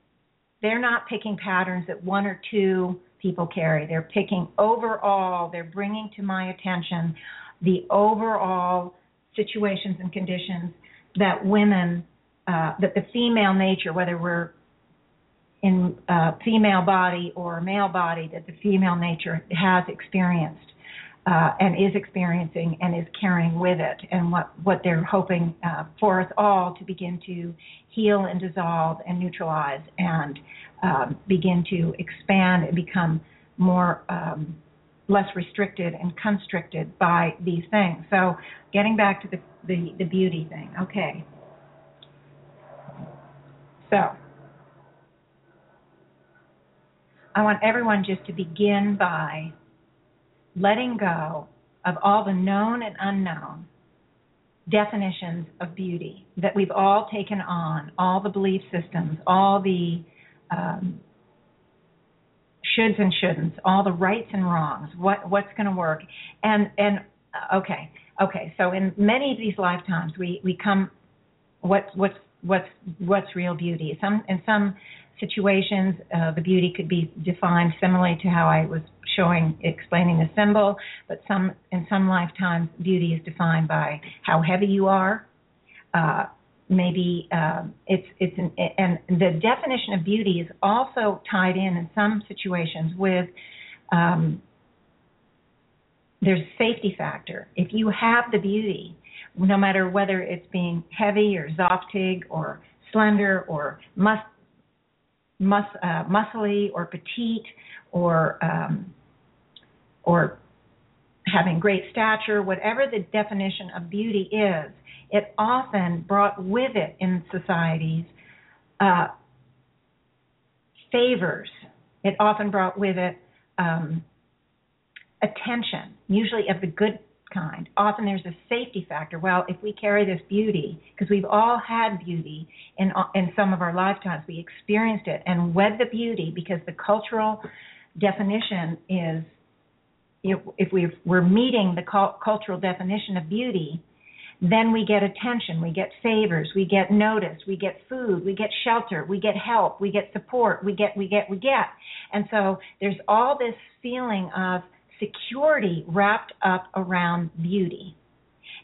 They're not picking patterns that one or two people carry. They're picking overall, they're bringing to my attention the overall situations and conditions that women, uh, that the female nature, whether we're in uh, female body or male body that the female nature has experienced uh, and is experiencing and is carrying with it, and what what they're hoping uh, for us all to begin to heal and dissolve and neutralize and um, begin to expand and become more um, less restricted and constricted by these things. So, getting back to the the, the beauty thing, okay. So, I want everyone just to begin by letting go of all the known and unknown definitions of beauty that we've all taken on, all the belief systems, all the um, shoulds and shouldn'ts, all the rights and wrongs, what what's going to work, and and uh, okay, okay. So in many of these lifetimes, we we come, what's what's what's what's real beauty? Some in some situations, uh, the beauty could be defined similarly to how I was showing, explaining the symbol. But some, in some lifetimes, beauty is defined by how heavy you are. Uh, maybe um, it's it's an, and the definition of beauty is also tied in in some situations with um, there's a safety factor. If you have the beauty, no matter whether it's being heavy or zoftig or slender or mus- mus- uh, muscly or petite or um, or having great stature, whatever the definition of beauty is, it often brought with it in societies uh, favors. It often brought with it um, attention, usually of the good kind. Often there's a safety factor. Well, if we carry this beauty, because we've all had beauty in in some of our lifetimes, we experienced it and wed the beauty because the cultural definition is if, if we we're meeting the cultural definition of beauty, then we get attention, we get favors, we get notice, we get food, we get shelter, we get help, we get support, we get, we get, we get. And so there's all this feeling of security wrapped up around beauty.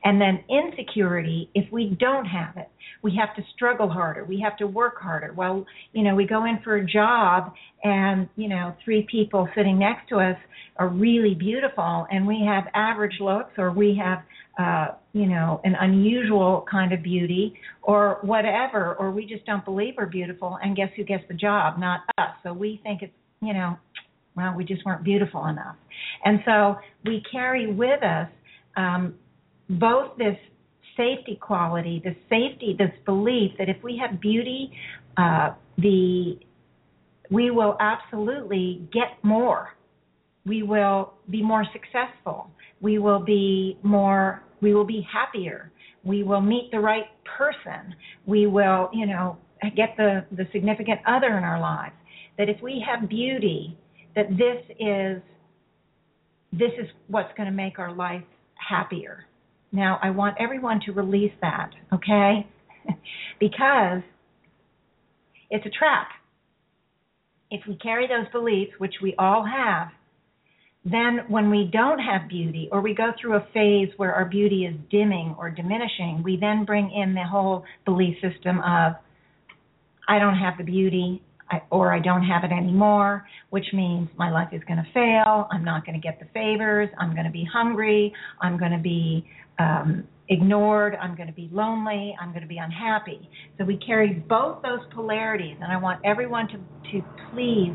And then insecurity, if we don't have it, we have to struggle harder. We have to work harder. Well, you know, we go in for a job and, you know, three people sitting next to us are really beautiful and we have average looks or we have, uh, you know, an unusual kind of beauty or whatever, or we just don't believe we're beautiful and guess who gets the job? Not us. So we think it's, you know, well, we just weren't beautiful enough. And so we carry with us um, both this safety quality, this safety, this belief that if we have beauty, uh, the we will absolutely get more. We will be more successful. We will be more. We will be happier. We will meet the right person. We will, you know, get the the significant other in our lives. That if we have beauty, that this is this is what's going to make our life happier now, I want everyone to release that, okay? *laughs* because it's a trap. If we carry those beliefs, which we all have, then when we don't have beauty or we go through a phase where our beauty is dimming or diminishing, we then bring in the whole belief system of, I don't have the beauty, I, or I don't have it anymore, which means my life is going to fail. I'm not going to get the favors. I'm going to be hungry. I'm going to be um, ignored. I'm going to be lonely. I'm going to be unhappy. So we carry both those polarities, and I want everyone to, to please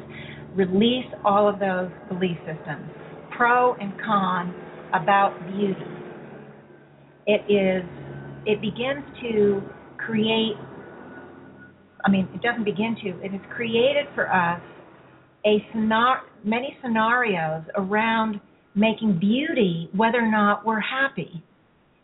release all of those belief systems, pro and con, about beauty. It is. It begins to create I mean, it doesn't begin to. It has created for us a scenar- many scenarios around making beauty whether or not we're happy,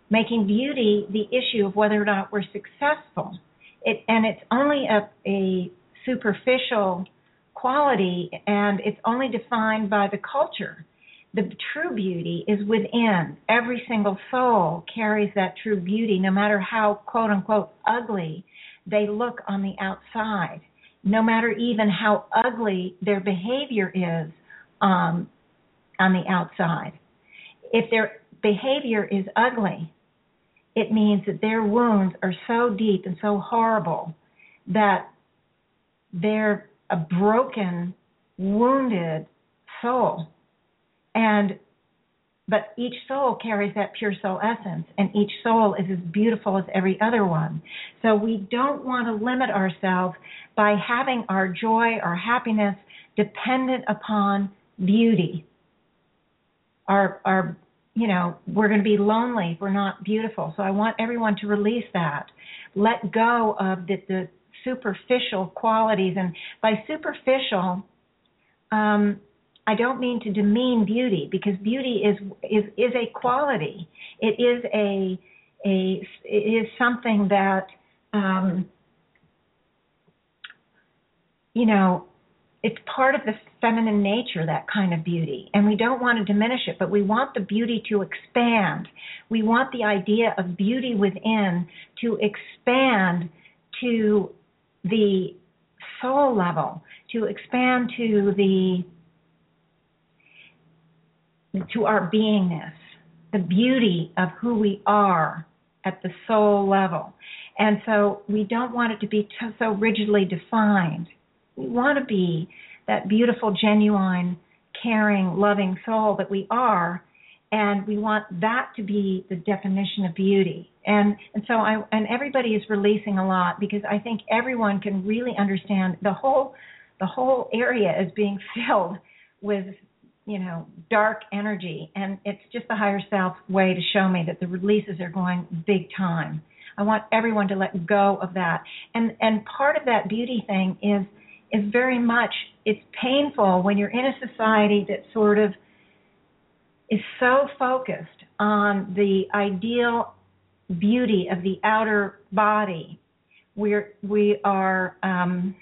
making beauty the issue of whether or not we're successful. It, and it's only a, a superficial quality, and it's only defined by the culture. The true beauty is within. Every single soul carries that true beauty, no matter how quote unquote ugly they look on the outside, no matter even how ugly their behavior is um, on the outside. If their behavior is ugly, it means that their wounds are so deep and so horrible that they're a broken, wounded soul. And but each soul carries that pure soul essence, and each soul is as beautiful as every other one. So we don't want to limit ourselves by having our joy, our happiness dependent upon beauty. Our, our, you know, we're going to be lonely if we're not beautiful. So I want everyone to release that. Let go of the, the superficial qualities. And by superficial, um, I don't mean to demean beauty because beauty is is is a quality. It is a a it is something that um, you know it's part of the feminine nature that kind of beauty and we don't want to diminish it but we want the beauty to expand we want the idea of beauty within to expand to the soul level to expand to the to our beingness, the beauty of who we are at the soul level. And so we don't want it to be so rigidly defined. We want to be that beautiful, genuine, caring, loving soul that we are, and we want that to be the definition of beauty. And and so I and everybody is releasing a lot because I think everyone can really understand the whole the whole area is being *laughs* filled with you know, dark energy. And it's just the higher self way to show me that the releases are going big time. I want everyone to let go of that. And and part of that beauty thing is is very much it's painful when you're in a society that sort of is so focused on the ideal beauty of the outer body. We're we are um,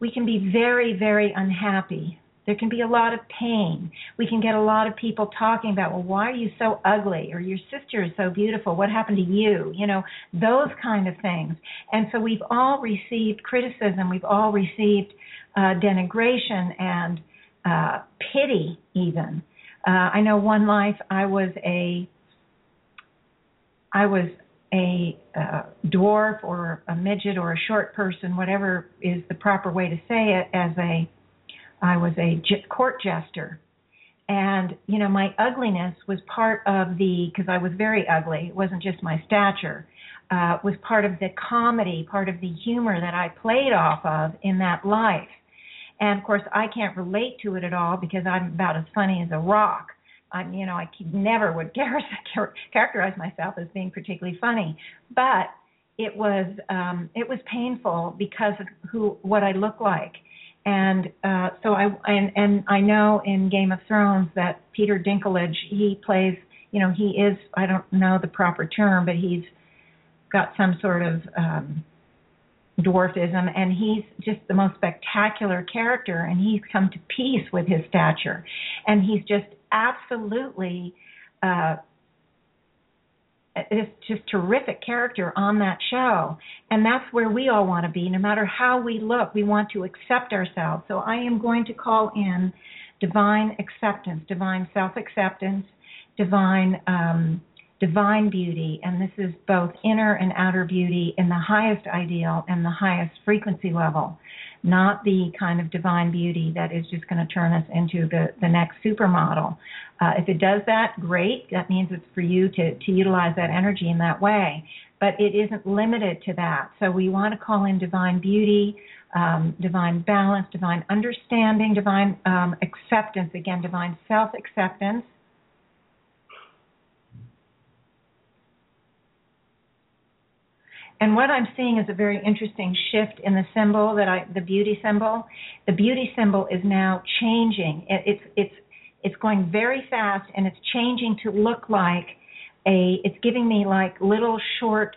we can be very very unhappy there can be a lot of pain. We can get a lot of people talking about, well, why are you so ugly? Or your sister is so beautiful. What happened to you? You know, those kind of things. And so we've all received criticism. We've all received uh, denigration and uh, pity, even. Uh, I know one life I was a I was a uh, dwarf or a midget or a short person, whatever is the proper way to say it, as a I was a court jester. And, you know, my ugliness was part of the, because I was very ugly, it wasn't just my stature, uh, was part of the comedy, part of the humor that I played off of in that life. And of course, I can't relate to it at all because I'm about as funny as a rock. I'm, you know, I never would *laughs* characterize myself as being particularly funny, but it was um, it was painful because of who what I look like and uh, so I and and I know in Game of Thrones that Peter Dinklage he plays you know he is I don't know the proper term but he's got some sort of um, dwarfism and he's just the most spectacular character and he's come to peace with his stature. And he's just absolutely uh, this just terrific character on that show. And that's where we all want to be. No matter how we look, we want to accept ourselves. So I am going to call in divine acceptance, divine self acceptance, divine um, divine beauty, and this is both inner and outer beauty in the highest ideal and the highest frequency level not the kind of divine beauty that is just going to turn us into the, the next supermodel. Uh, if it does that, great. That means it's for you to, to utilize that energy in that way. But it isn't limited to that. So we want to call in divine beauty, um, divine balance, divine understanding, divine um, acceptance, again, divine self acceptance And what I'm seeing is a very interesting shift in the symbol that I, the beauty symbol. The beauty symbol is now changing. It, it's it's it's going very fast, and it's changing to look like a. It's giving me like little short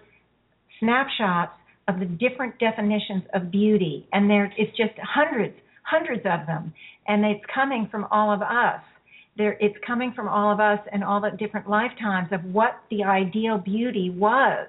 snapshots of the different definitions of beauty, and there it's just hundreds, hundreds of them, and it's coming from all of us. There, it's coming from all of us and all the different lifetimes of what the ideal beauty was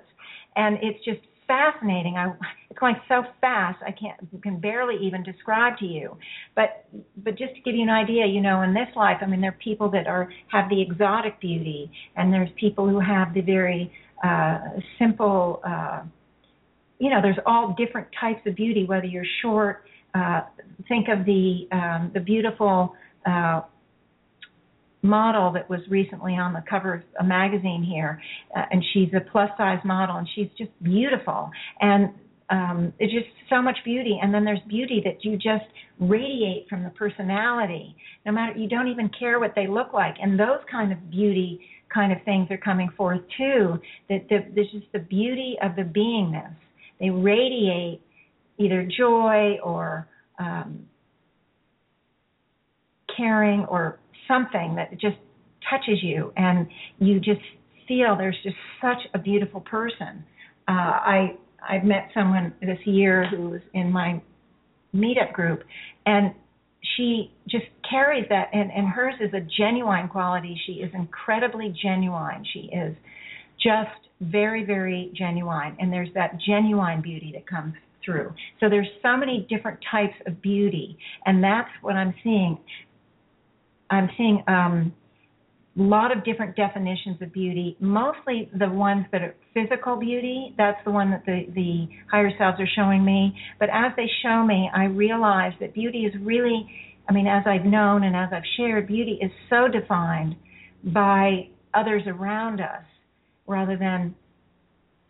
and it's just fascinating. I, it's going so fast I can't can barely even describe to you. But but just to give you an idea, you know, in this life, I mean, there are people that are have the exotic beauty, and there's people who have the very uh, simple. Uh, you know, there's all different types of beauty, whether you're short. Uh, think of the um, the beautiful uh, model that was recently on the cover of a magazine here, uh, and she's a plus size model, and she's just beautiful. And um, it's just so much beauty. And then there's beauty that you just radiate from the personality. No matter you don't even care what they look like, and those kind of beauty kind of things are coming forth too. That the, this is the beauty of the beingness. They radiate either joy or um, caring or something that just touches you, and you just feel there's just such a beautiful person. Uh, I I've met someone this year who was in my meetup group, and she just carries that and, and hers is a genuine quality. She is incredibly genuine. She is just very very genuine and there's that genuine beauty that comes through. So there's so many different types of beauty and that's what i'm seeing i'm seeing um a lot of different definitions of beauty mostly the ones that are physical beauty that's the one that the the higher selves are showing me. But as they show me i realize that beauty is really i mean as i've known and as i've shared beauty is so defined by others around us rather than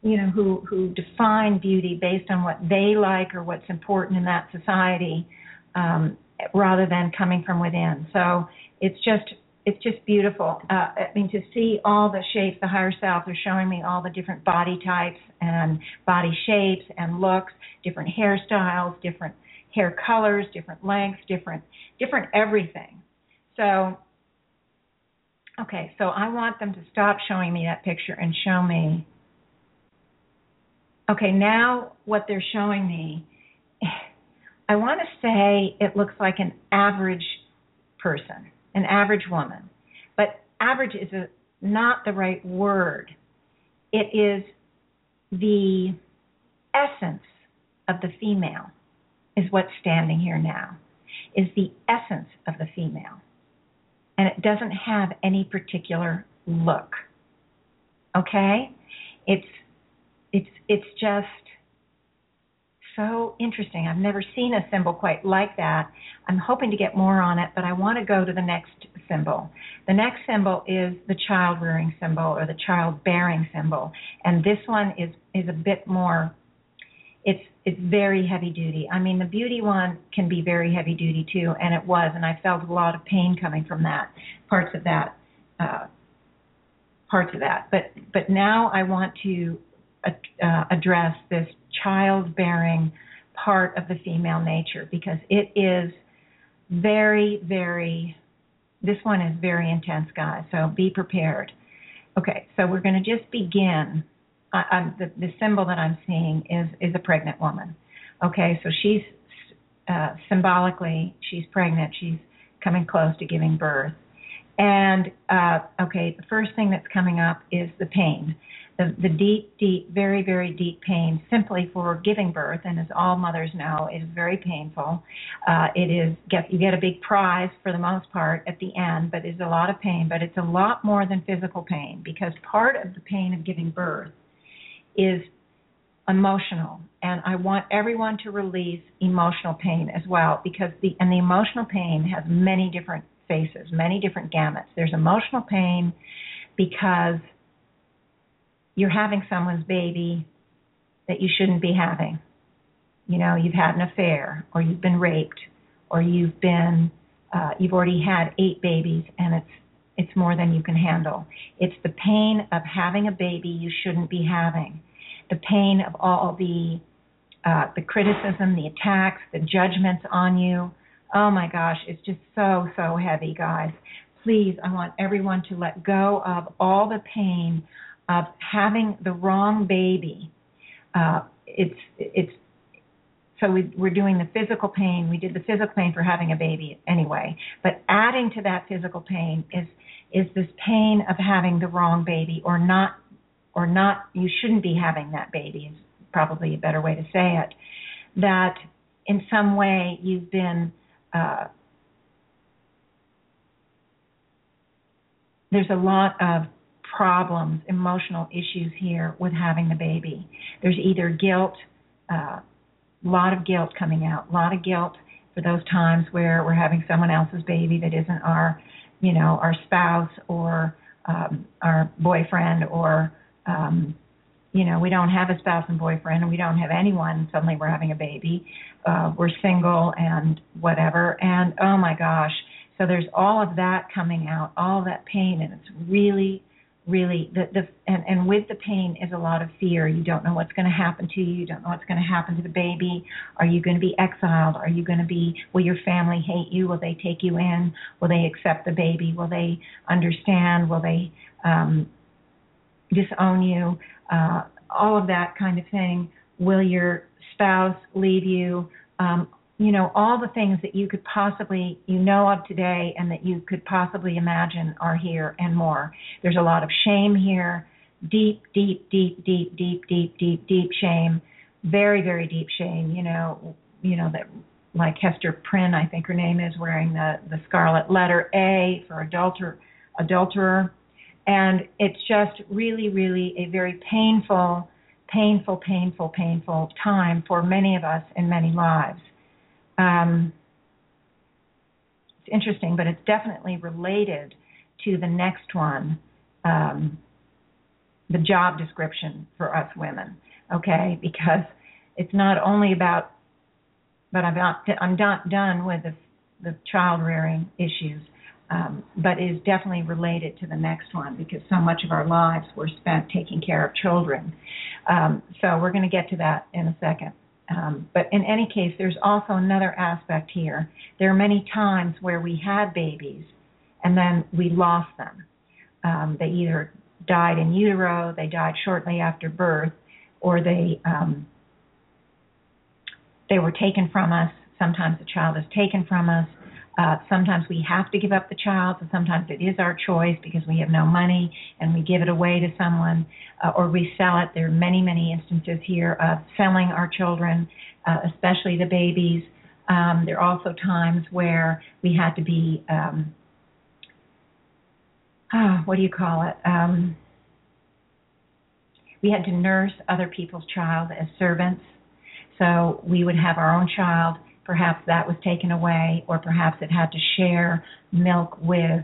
you know who who define beauty based on what they like or what's important in that society um, rather than coming from within. So it's just it's just beautiful. Uh, I mean, to see all the shapes, the higher self are showing me all the different body types and body shapes and looks, different hairstyles, different hair colors, different lengths, different different everything. So, okay, so I want them to stop showing me that picture and show me. Okay, now what they're showing me, *sighs* I want to say it looks like an average person an average woman. But average is a, not the right word. It is the essence of the female, is what's standing here now, is the essence of the female. And it doesn't have any particular look. Okay? It's it's it's just so interesting. I've never seen a symbol quite like that. I'm hoping to get more on it, but I want to go to the next symbol. The next symbol is the child rearing symbol or the child bearing symbol. And this one is is a bit more it's it's very heavy duty. I mean the beauty one can be very heavy duty too, and it was, and I felt a lot of pain coming from that, parts of that. Uh, parts of that. But but now I want to uh, address this childbearing part of the female nature because it is very, very, this one is very intense, guys. So be prepared. Okay, so we're going to just begin. Uh, the, the symbol that I'm seeing is is a pregnant woman. Okay, so she's uh, symbolically she's pregnant. She's coming close to giving birth. And uh, okay, the first thing that's coming up is the pain the, the deep, deep, very, very deep pain simply for giving birth, and as all mothers know, it is very painful. Uh, it is get you get a big prize for the most part at the end, but it's a lot of pain. But it's a lot more than physical pain because part of the pain of giving birth is emotional, and I want everyone to release emotional pain as well because the and the emotional pain has many different faces, many different gamuts. There's emotional pain because you're having someone's baby that you shouldn't be having. You know, you've had an affair, or you've been raped, or you've been uh, you've already had eight babies, and it's it's more than you can handle. It's the pain of having a baby you shouldn't be having, the pain of all the uh, the criticism, the attacks, the judgments on you. Oh my gosh, it's just so so heavy, guys. Please, I want everyone to let go of all the pain of having the wrong baby. Uh, it's it's so we, we're doing the physical pain. We did the physical pain for having a baby anyway, but adding to that physical pain is is this pain of having the wrong baby or not or not you shouldn't be having that baby is probably a better way to say it. That in some way you've been uh, there's a lot of problems, emotional issues here with having the baby. There's either guilt a uh, lot of guilt coming out, a lot of guilt for those times where we're having someone else's baby that isn't our, you know, our spouse or um, our boyfriend or, um, you know, we don't have a spouse and boyfriend and we don't have anyone. Suddenly we're having a baby. Uh, we're single and whatever. And oh my gosh. So there's all of that coming out, all that pain, and it's really really the the and and with the pain is a lot of fear. You don't know what's going to happen to you. You don't know what's going to happen to the baby. Are you going to be exiled? Are you going to be will your family hate you? Will they take you in? Will they accept the baby? Will they understand? Will they um disown you? Uh all of that kind of thing. Will your spouse leave you? Um you know all the things that you could possibly you know of today and that you could possibly imagine are here and more. There's a lot of shame here. Deep deep deep deep deep deep deep deep shame. Very very deep shame you know you know that like Hester Prynne I think her name is wearing the the scarlet letter A for adulterer adulterer. And it's just really really a very painful painful painful painful time for many of us in many lives um, it's interesting, but it's definitely related to the next one, um, the job description for us women. Okay, because it's not only about, but I'm not I'm not done with the, the child rearing issues, um, but is definitely related to the next one because so much of our lives were spent taking care of children. Um, so we're going to get to that in a second. Um, but in any case, there's also another aspect here. There are many times where we had babies and then we lost them. Um, they either died in utero, they died shortly after birth, or they um, they were taken from us. Sometimes the child is taken from us. Uh, sometimes we have to give up the child, so sometimes it is our choice because we have no money and we give it away to someone uh, or we sell it. There are many, many instances here of selling our children, uh, especially the babies. Um, there are also times where we had to be, um, oh, what do you call it? Um, we had to nurse other people's child as servants. So we would have our own child perhaps that was taken away, or perhaps it had to share milk with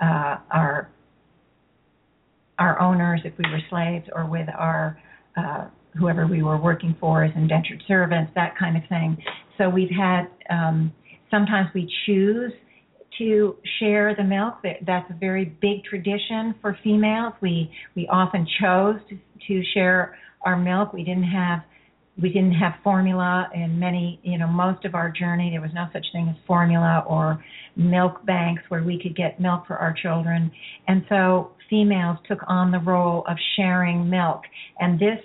uh, our our owners if we were slaves, or with our uh, whoever we were working for as indentured servants, that kind of thing. So we've had um, sometimes we choose to share the milk. That's a very big tradition for females. We we often chose to, to share our milk. We didn't have we didn't have formula and many, you know, most of our journey. There was no such thing as formula or milk banks where we could get milk for our children. And so females took on the role of sharing milk. And this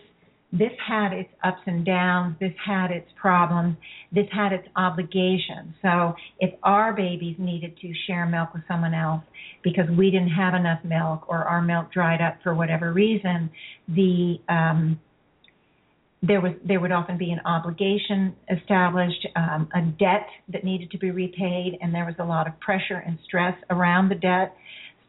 this had its ups and downs, this had its problems, this had its obligations. So if our babies needed to share milk with someone else because we didn't have enough milk or our milk dried up for whatever reason, the um, there was there would often be an obligation established, um, a debt that needed to be repaid, and there was a lot of pressure and stress around the debt.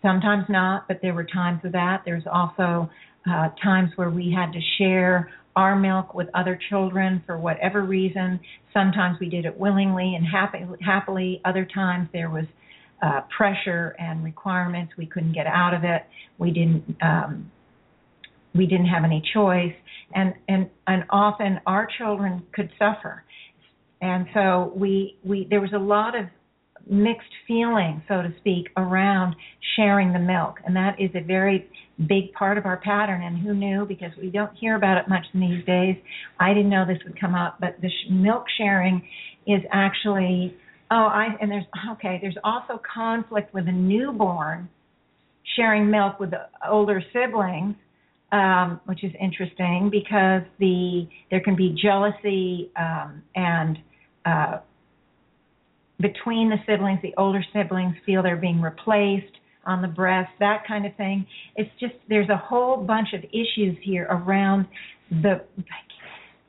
Sometimes not, but there were times of that. There's also uh, times where we had to share our milk with other children for whatever reason. Sometimes we did it willingly and happy, happily. Other times there was uh, pressure and requirements. We couldn't get out of it. We didn't. Um, we didn't have any choice and and and often our children could suffer. And so we we there was a lot of mixed feeling so to speak around sharing the milk. And that is a very big part of our pattern. And who knew? Because we don't hear about it much in these days. I didn't know this would come up but the sh- milk sharing is actually oh i and there's okay there's also conflict with a newborn sharing milk with the older siblings um, which is interesting because the there can be jealousy um, and uh, between the siblings. The older siblings feel they're being replaced on the breast, that kind of thing. It's just there's a whole bunch of issues here around the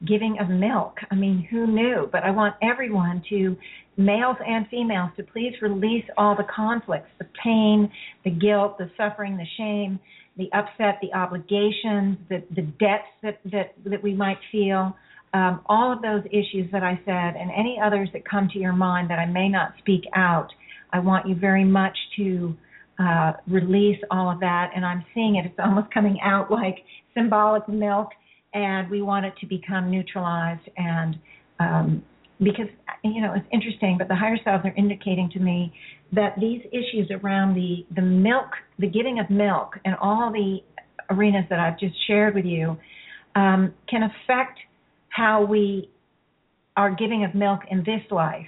giving of milk. I mean, who knew? But I want everyone to, males and females, to please release all the conflicts, the pain, the guilt, the suffering, the shame, the upset, the obligations, the, the debts that, that, that we might feel um, all of those issues that I said and any others that come to your mind that I may not speak out, I want you very much to uh, release all of that. And I'm seeing it, it's almost coming out like symbolic milk, and we want it to become neutralized. And um, because, you know, it's interesting, but the higher selves are indicating to me that these issues around the, the milk, the giving of milk, and all the arenas that I've just shared with you um, can affect how we are giving of milk in this life.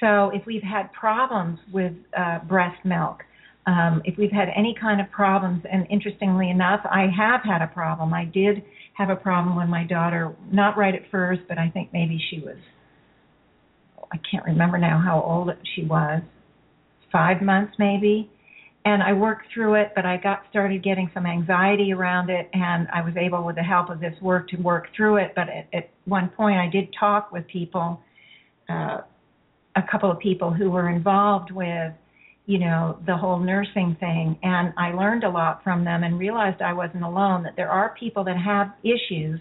So if we've had problems with uh, breast milk, um, if we've had any kind of problems, and interestingly enough, I have had a problem. I did have a problem when my daughter, not right at first, but I think maybe she was, I can't remember now how old she was, five months maybe and I worked through it, but I got started getting some anxiety around it, and I was able, with the help of this work, to work through it. But at, at one point, I did talk with people, uh, a couple of people who were involved with, you know, the whole nursing thing, and I learned a lot from them and realized I wasn't alone. That there are people that have issues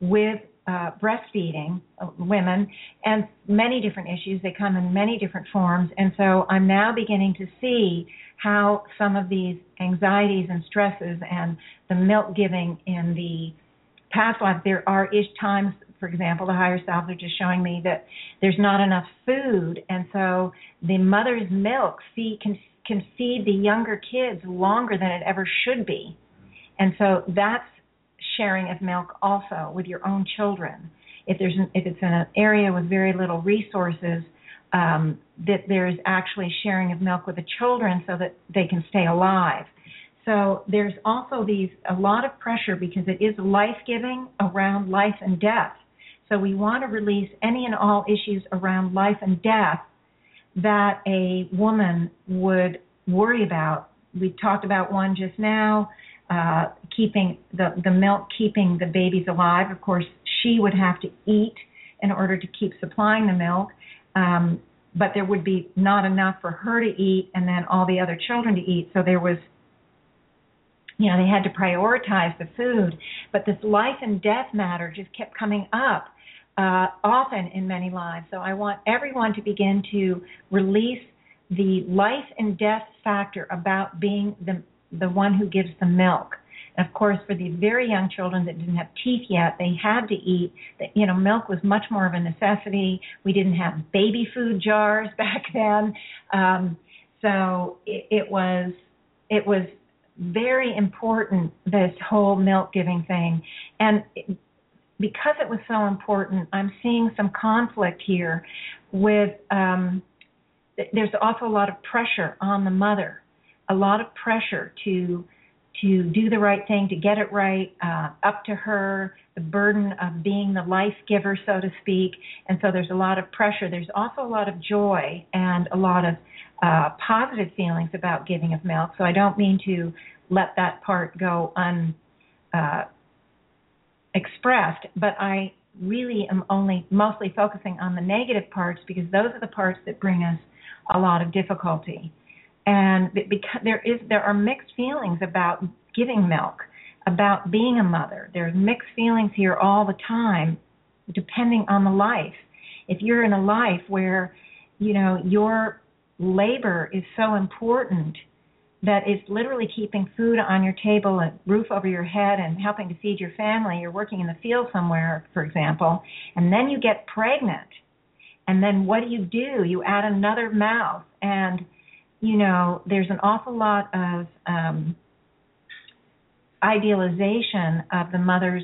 with uh, breastfeeding uh, women and many different issues. They come in many different forms. And so I'm now beginning to see how some of these anxieties and stresses and the milk giving in the past life, there are ish times, for example, the higher selves are just showing me that there's not enough food. And so the mother's milk feed, can, can feed the younger kids longer than it ever should be. And so that's sharing of milk also with your own children. If there's an, if it's in an area with very little resources, um, that there's actually sharing of milk with the children so that they can stay alive. So there's also these a lot of pressure because it is life giving around life and death. So we want to release any and all issues around life and death that a woman would worry about. We talked about one just now uh, keeping the the milk keeping the babies alive. Of course, she would have to eat in order to keep supplying the milk. Um, but there would be not enough for her to eat and then all the other children to eat. So there was, you know, they had to prioritize the food. But this life and death matter just kept coming up uh, often in many lives. So I want everyone to begin to release the life and death factor about being the the one who gives the milk. And of course, for the very young children that didn't have teeth yet, they had to eat. You know, milk was much more of a necessity. We didn't have baby food jars *laughs* back then, um, so it, it was it was very important this whole milk giving thing, and because it was so important, I'm seeing some conflict here with. Um, there's also a lot of pressure on the mother a lot of pressure to to do the right thing, to get it right, uh, up to her, the burden of being the life giver, so to speak. And so there's a lot of pressure. There's also a lot of joy and a lot of uh, positive feelings about giving of milk. So I don't mean to let that part go un uh, but I really am only mostly focusing on the negative parts because those are the parts that bring us a lot of difficulty and because there is there are mixed feelings about giving milk, about being a mother. There's mixed feelings here all the time, depending on the life. If you're in a life where, you know, your labor is so important that it's literally keeping food on your table, a roof over your head, and helping to feed your family. You're working in the field somewhere, for example, and then you get pregnant. And then what do you do? You add another mouth and you know, there's an awful lot of um, idealization of the mothers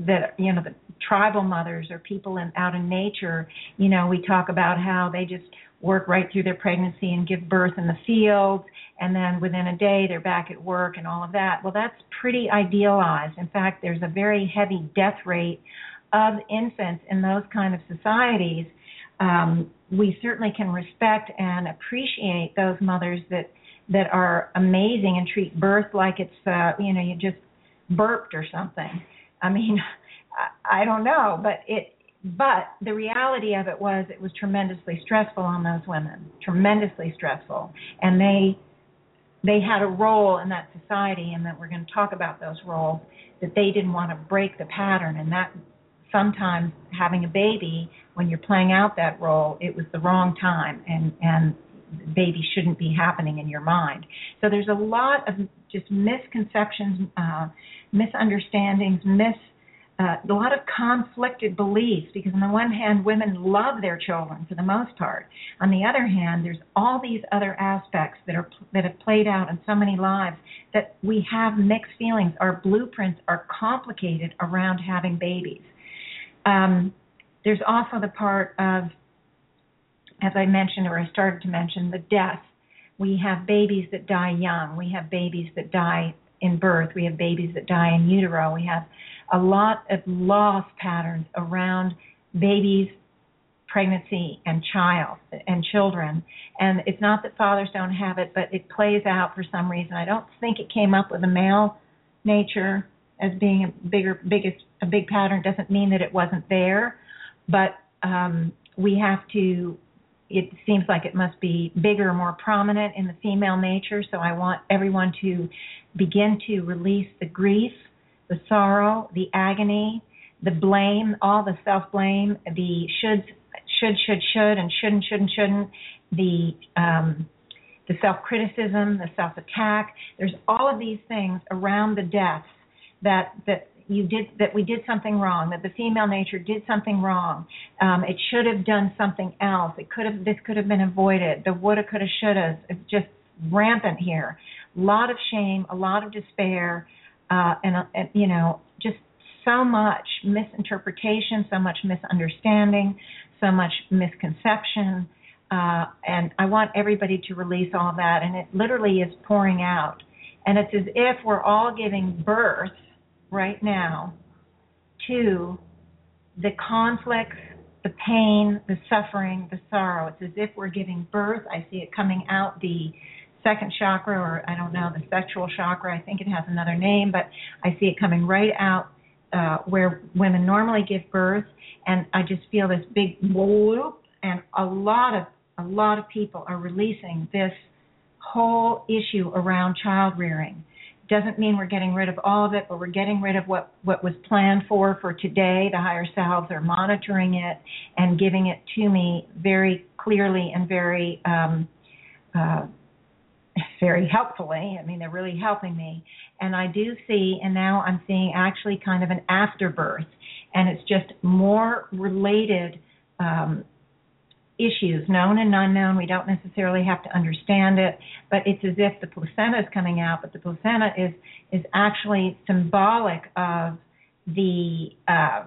that you know the tribal mothers or people in out in nature. You know we talk about how they just work right through their pregnancy and give birth in the fields and then within a day they're back at work and all of that. Well that's pretty idealized. In fact there's a very heavy death rate of infants in those kind of societies um, we certainly can respect and appreciate those mothers that that are amazing and treat birth like it's uh, you know you just burped or something. I mean, *laughs* I, I don't know, but it but the reality of it was it was tremendously stressful on those women, tremendously stressful, and they they had a role in that society, and that we're going to talk about those roles that they didn't want to break the pattern, and that sometimes having a baby when you're playing out that role, it was the wrong time and and baby shouldn't be happening in your mind. So there's a lot of just misconceptions, uh, misunderstandings, mis uh, a lot of conflicted beliefs because on the one hand women love their children for the most part. On the other hand there's all these other aspects that are that have played out in so many lives that we have mixed feelings. Our blueprints are complicated around having babies um, there's also the part of as i mentioned or i started to mention the death. We have babies that die young. We have babies that die in birth. We have babies that die in utero. We have a lot of loss patterns around babies, pregnancy, and child and children. And it's not that fathers don't have it, but it plays out for some reason. I don't think it came up with a male nature as being a bigger, biggest, a big pattern. Doesn't mean that it wasn't there, but um, we have to. It seems like it must be bigger, more prominent in the female nature. So I want everyone to begin to release the grief the sorrow, the agony, the blame, all the self blame, the should, should, should, should, and shouldn't, shouldn't, shouldn't, the um, the self criticism, the self attack. There's all of these things around the deaths that that you did that we did something wrong, that the female nature did something wrong. Um, it should have done something else. It could have this could have been avoided. The woulda, coulda, shoulda. It's just rampant here. A lot of shame, a lot of despair, uh, and, and you know just so much misinterpretation, so much misunderstanding, so much misconception. Uh, and I want everybody to release all that. And it literally is pouring out. And it's as if we're all giving birth right now to the conflicts, the pain, the suffering, the sorrow. It's as if we're giving birth. I see it coming out the second chakra, or I don't know, the sexual chakra. I think it has another name, but I see it coming right out uh, where women normally give birth, and I just feel this big whoop, and a lot of a lot of people are releasing this whole issue around child rearing. Doesn't mean we're getting rid of all of it, but we're getting rid of what what was planned for for today. The higher selves are monitoring it and giving it to me very clearly and very um, uh, *laughs* very helpfully. I mean, they're really helping me. And I do see, and now I'm seeing actually kind of an afterbirth, and it's just more related um, issues, known and unknown. We don't necessarily have to understand it, but it's as if the placenta is coming out, but the placenta is is actually symbolic of the uh,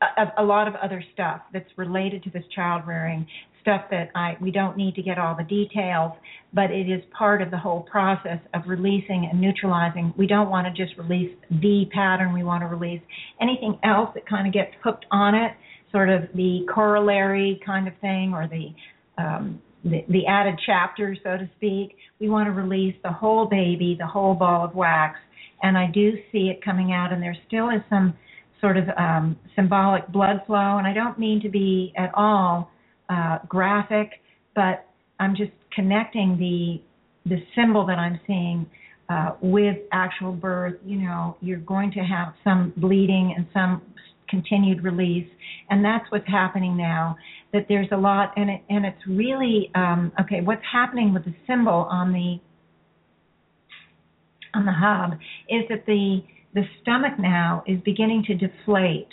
a, a lot of other stuff that's related to this child rearing stuff that I we don't need to get all the details, but it is part of the whole process of releasing and neutralizing. We don't want to just release the pattern. We want to release anything else that kind of gets hooked on it, sort of the corollary kind of thing, or the um, the, the added chapter, so to speak. We want to release the whole baby, the whole ball of wax, and I do see it coming out. And there still is some sort of um, symbolic blood flow, and I don't mean to be at all uh, graphic, but I'm just connecting the the symbol that I'm seeing uh, with actual birth. You know, you're going to have some bleeding and some continued release, and that's what's happening now. That there's a lot, and it and it's really um, okay. What's happening with the symbol on the on the hub is that the the stomach now is beginning to deflate,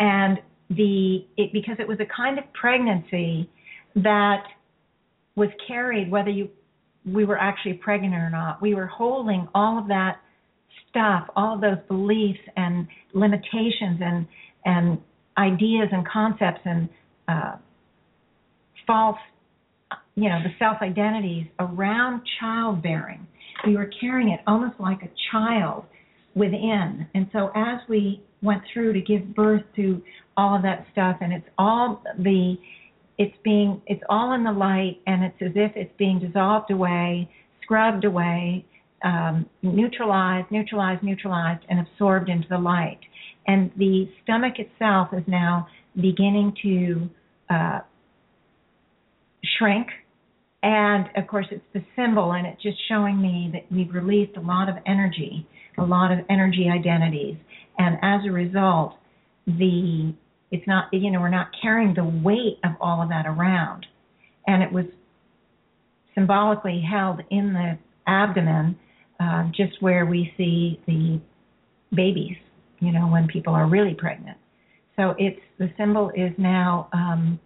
and the it, because it was a kind of pregnancy that was carried whether you we were actually pregnant or not. We were holding all of that stuff, all of those beliefs and limitations and and ideas and concepts and uh, false, you know, the self identities around childbearing. We were carrying it almost like a child within. And so as we went through to give birth to all of that stuff and it's all the it's being it's all in the light and it's as if it's being dissolved away scrubbed away um, neutralized neutralized neutralized and absorbed into the light and the stomach itself is now beginning to uh, shrink. And of course it's the symbol and it's just showing me that we've released a lot of energy a lot of energy identities. And as a result the it's not you know we're not carrying the weight of all of that around. And it was symbolically held in the abdomen uh, just where we see the babies you know when people are really pregnant so it's the symbol is now um,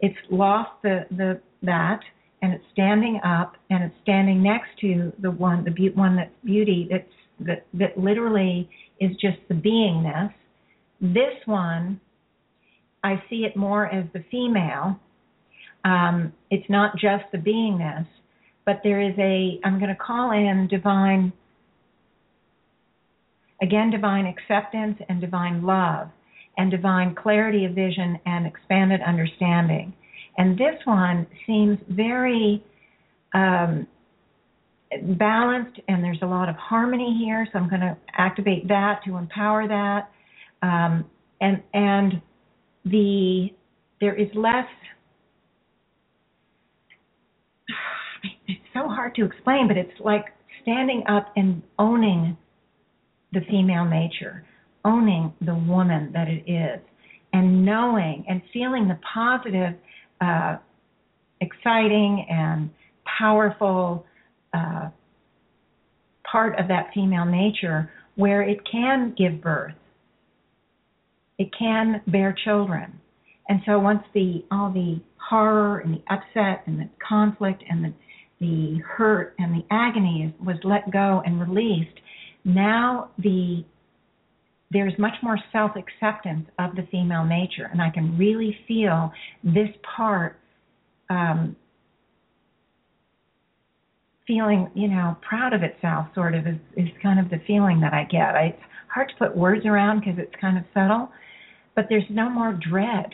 it's lost the the that and it's standing up and it's standing next to the one the be- one that's beauty that's that that literally is just the beingness this one I see it more as the female. Um, it's not just the beingness, but there is a, I'm going to call in divine, again, divine acceptance and divine love and divine clarity of vision and expanded understanding. And this one seems very um, balanced, and there's a lot of harmony here. So I'm going to activate that to empower that, um, and and the there is less *sighs* it's so hard to explain but it's like standing up and owning the female nature owning the woman that it is and knowing and feeling the positive uh, exciting and powerful uh, part of that female nature where it can give birth it can bear children. And so once the all the horror and the upset and the conflict and the the hurt and the agony was let go and released, now the there's much more self acceptance of the female nature, and I can really feel this part um, feeling, you know, proud of itself. Sort of is, is kind of the feeling that I get. I, it's hard to put words around because it's kind of subtle, but there's no more dread.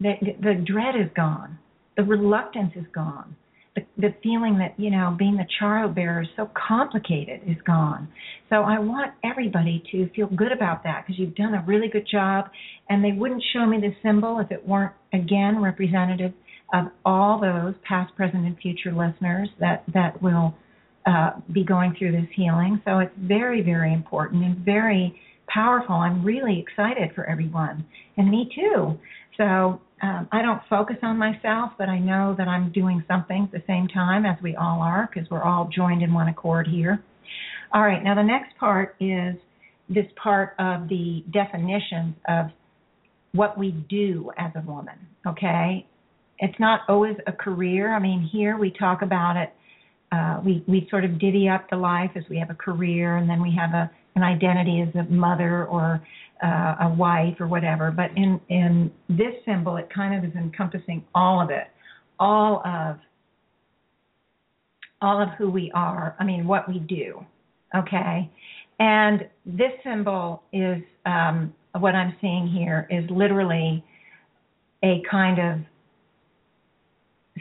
The, the dread is gone. The reluctance is gone. The, the feeling that you know being the child bearer is so complicated is gone. So I want everybody to feel good about that because you've done a really good job. And they wouldn't show me this symbol if it weren't again representative of all those past, present, and future listeners that that will uh, be going through this healing. So it's very, very important and very powerful. I'm really excited for everyone, and me too. So um, I don't focus on myself, but I know that I'm doing something at the same time as we all are, because we're all joined in one accord here. All right, now the next part is this part of the definitions of what we do as a woman. Okay, it's not always a career. I mean, here we talk about it. Uh, we we sort of divvy up the life as we have a career, and then we have a an identity as a mother or uh, a wife or whatever. But in in this symbol, it kind of is encompassing all of it, all of all of who we are. I mean, what we do. Okay, and this symbol is um, what I'm seeing here is literally a kind of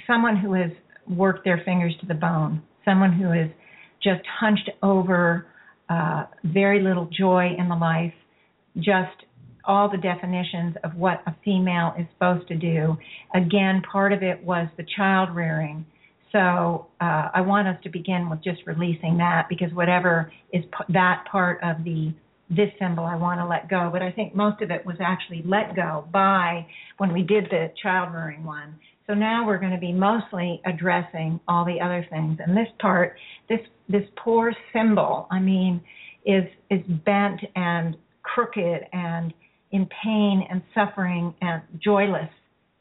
someone who has worked their fingers to the bone, someone who is just hunched over uh, very little joy in the life, just all the definitions of what a female is supposed to do. Again, part of it was the child rearing. So uh, I want us to begin with just releasing that because whatever is p- that part of the this symbol I want to let go. But I think most of it was actually let go by when we did the child rearing one. So now we're going to be mostly addressing all the other things. And this part, this this poor symbol, I mean, is is bent and crooked and in pain and suffering and joyless,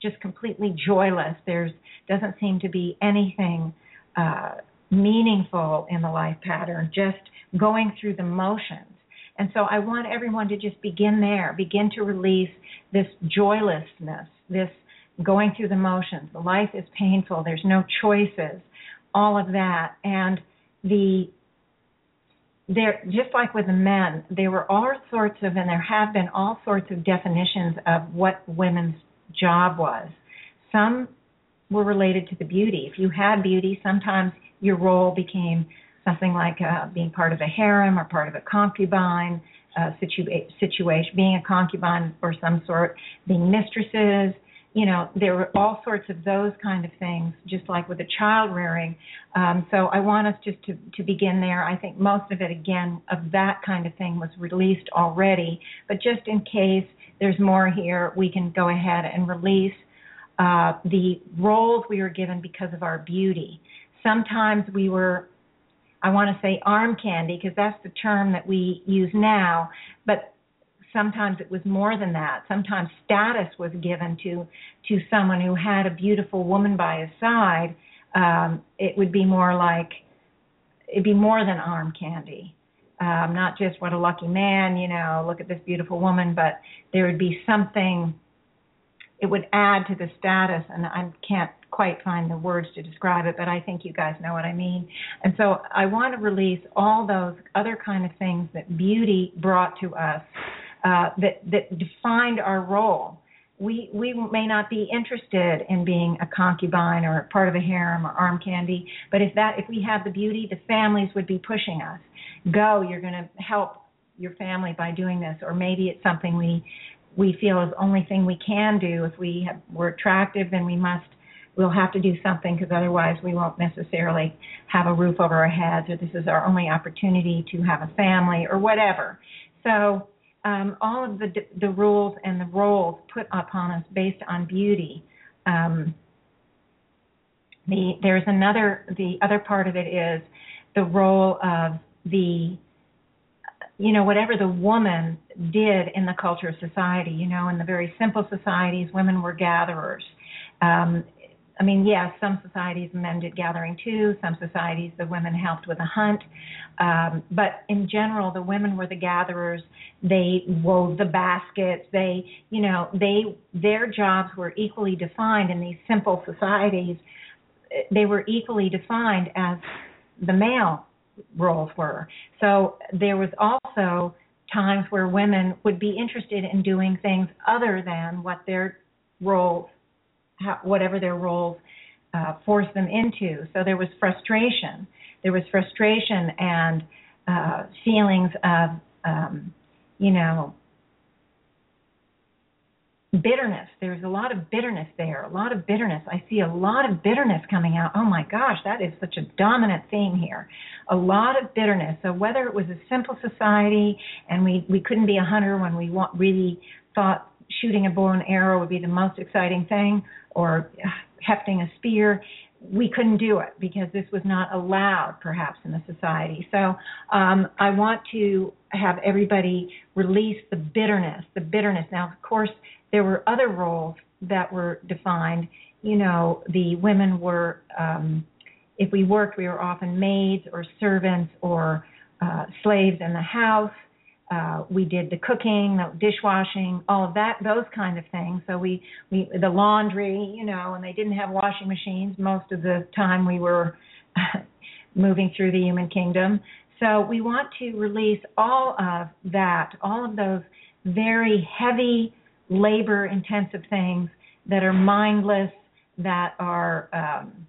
just completely joyless. There's doesn't seem to be anything uh, meaningful in the life pattern, just going through the motions. And so I want everyone to just begin there, begin to release this joylessness, this going through the motions. Life is painful. There's no choices. All of that, and the there just like with the men, there were all sorts of, and there have been all sorts of definitions of what women's job was. Some were related to the beauty. If you had beauty, sometimes your role became something like uh, being part of a harem or part of a concubine uh, situa- situation, being a concubine or some sort, being mistresses, you know, there were all sorts of those kind of things, just like with the child rearing. Um, so I want us just to, to begin there. I think most of it, again, of that kind of thing was released already. But just in case there's more here, we can go ahead and release uh, the roles we were given because of our beauty. Sometimes we were, I want to say arm candy because that's the term that we use now, but sometimes it was more than that. Sometimes status was given to to someone who had a beautiful woman by his side. Um, it would be more like it'd be more than arm candy. Um, not just what a lucky man, you know, look at this beautiful woman, but there would be something it would add to the status and I can't quite find the words to describe it, but I think you guys know what I mean. And so I want to release all those other kind of things that beauty brought to us uh, that that defined our role. We we may not be interested in being a concubine or part of a harem or arm candy, but if that if we have the beauty, the families would be pushing us. Go, you're going to help your family by doing this, or maybe it's something we we feel is the only thing we can do. If we have, we're attractive, then we must we'll have to do something because otherwise we won't necessarily have a roof over our heads, or this is our only opportunity to have a family, or whatever. So um, all of the the rules and the roles put upon us based on beauty. Um, the there's another the other part of it is the role of the you know, whatever the woman did in the culture of society, you know, in the very simple societies, women were gatherers. Um, I mean, yes, some societies men did gathering too. Some societies the women helped with a hunt, um, but in general, the women were the gatherers. They wove the baskets. They, you know, they their jobs were equally defined in these simple societies. They were equally defined as the male roles were. So there was also times where women would be interested in doing things other than what their whatever their roles uh, forced them into. So there was frustration. There was frustration and uh, feelings of, um, you know, bitterness. There's a lot of bitterness there. A lot of bitterness. I see a lot of bitterness coming out. Oh my gosh, that is such a dominant theme here. A lot of bitterness. So whether it was a simple society and we we couldn't be a hunter when we want, really thought shooting a bow and arrow would be the most exciting thing, or hefting a spear, we couldn't do it because this was not allowed perhaps in the society so um, i want to have everybody release the bitterness the bitterness now of course there were other roles that were defined. You know, the women were, um, if we worked, we were often maids or servants or uh, slaves in the house. Uh, we did the cooking, the dishwashing, all of that, those kind of things. So we, we, the laundry, you know, and they didn't have washing machines most of the time we were *laughs* moving through the human kingdom. So we want to release all of that, all of those very heavy labor intensive things that are mindless, that are, um,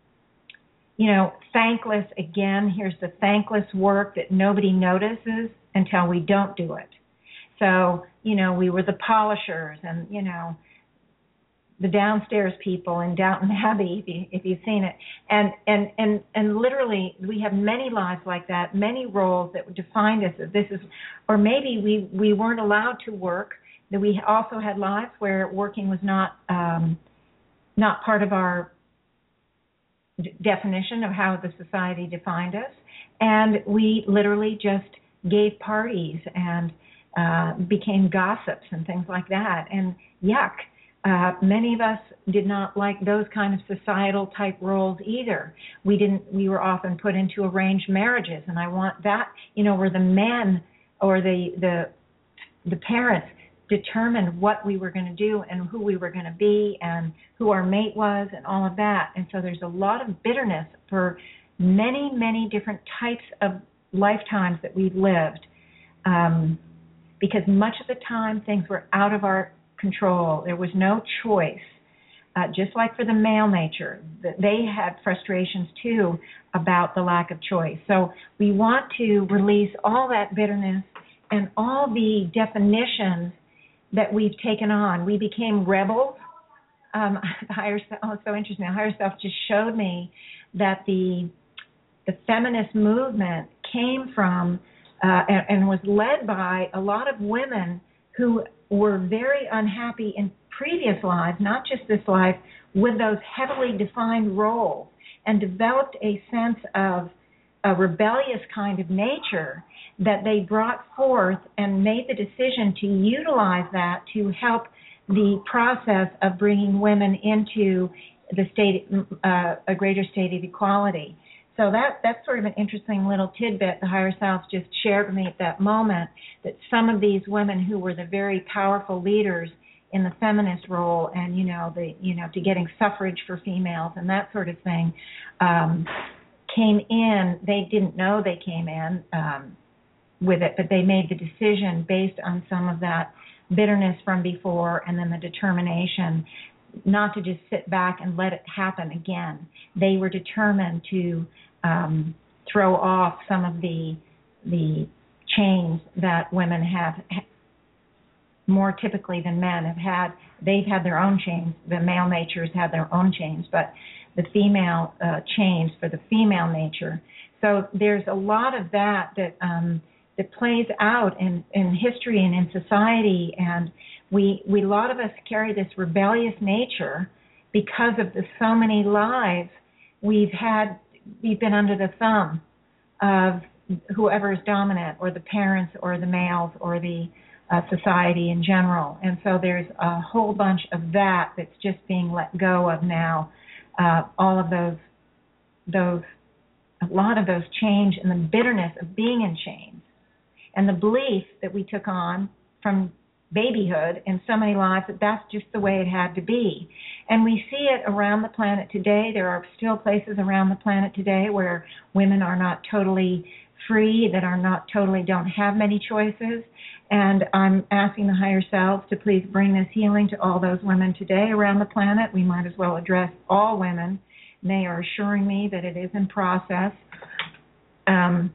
you know, thankless. Again, here's the thankless work that nobody notices until we don't do it. So, you know, we were the polishers and, you know, the downstairs people in Downton Abbey, if, you, if you've seen it, and and and and literally, we have many lives like that, many roles that defined us. That this is, or maybe we we weren't allowed to work that we also had lives where working was not um, not part of our d- definition of how the society defined us, and we literally just gave parties and uh, became gossips and things like that. And yuck, uh, many of us did not like those kind of societal type roles either. We didn't. We were often put into arranged marriages, and I want that. You know, where the men or the the the parents determined what we were going to do and who we were going to be and who our mate was and all of that. And so there's a lot of bitterness for many, many different types of lifetimes that we've lived. Um, because much of the time things were out of our control. There was no choice. Uh, just like for the male nature, they had frustrations too about the lack of choice. So we want to release all that bitterness and all the definitions that we've taken on. We became rebels. Um, higher self, oh, so interesting. The higher self just showed me that the the feminist movement came from uh, and, and was led by a lot of women who were very unhappy in previous lives, not just this life, with those heavily defined roles and developed a sense of a rebellious kind of nature that they brought forth and made the decision to utilize that to help the process of bringing women into the state, uh, a greater state of equality. So that that's sort of an interesting little tidbit the higher self just shared with me at that moment that some of these women who were the very powerful leaders in the feminist role and you know the you know to getting suffrage for females and that sort of thing um came in. They didn't know they came in um with it but they made the decision based on some of that bitterness from before and then the determination not to just sit back and let it happen again. They were determined to um, throw off some of the the chains that women have more typically than men have had. They've had their own chains. The male natures have their own chains, but the female uh, chains for the female nature. So there's a lot of that that um, that plays out in in history and in society and we we a lot of us carry this rebellious nature because of the so many lives we've had we've been under the thumb of whoever is dominant or the parents or the males or the uh, society in general. And so there's a whole bunch of that that's just being let go of now. Uh, all of those those a lot of those change and the bitterness of being in chains and the belief that we took on from babyhood in so many lives that that's just the way it had to be. And we see it around the planet today. There are still places around the planet today where women are not totally free, that are not totally don't have many choices. And I'm asking the higher selves to please bring this healing to all those women today around the planet. We might as well address all women. And they are assuring me that it is in process. Um,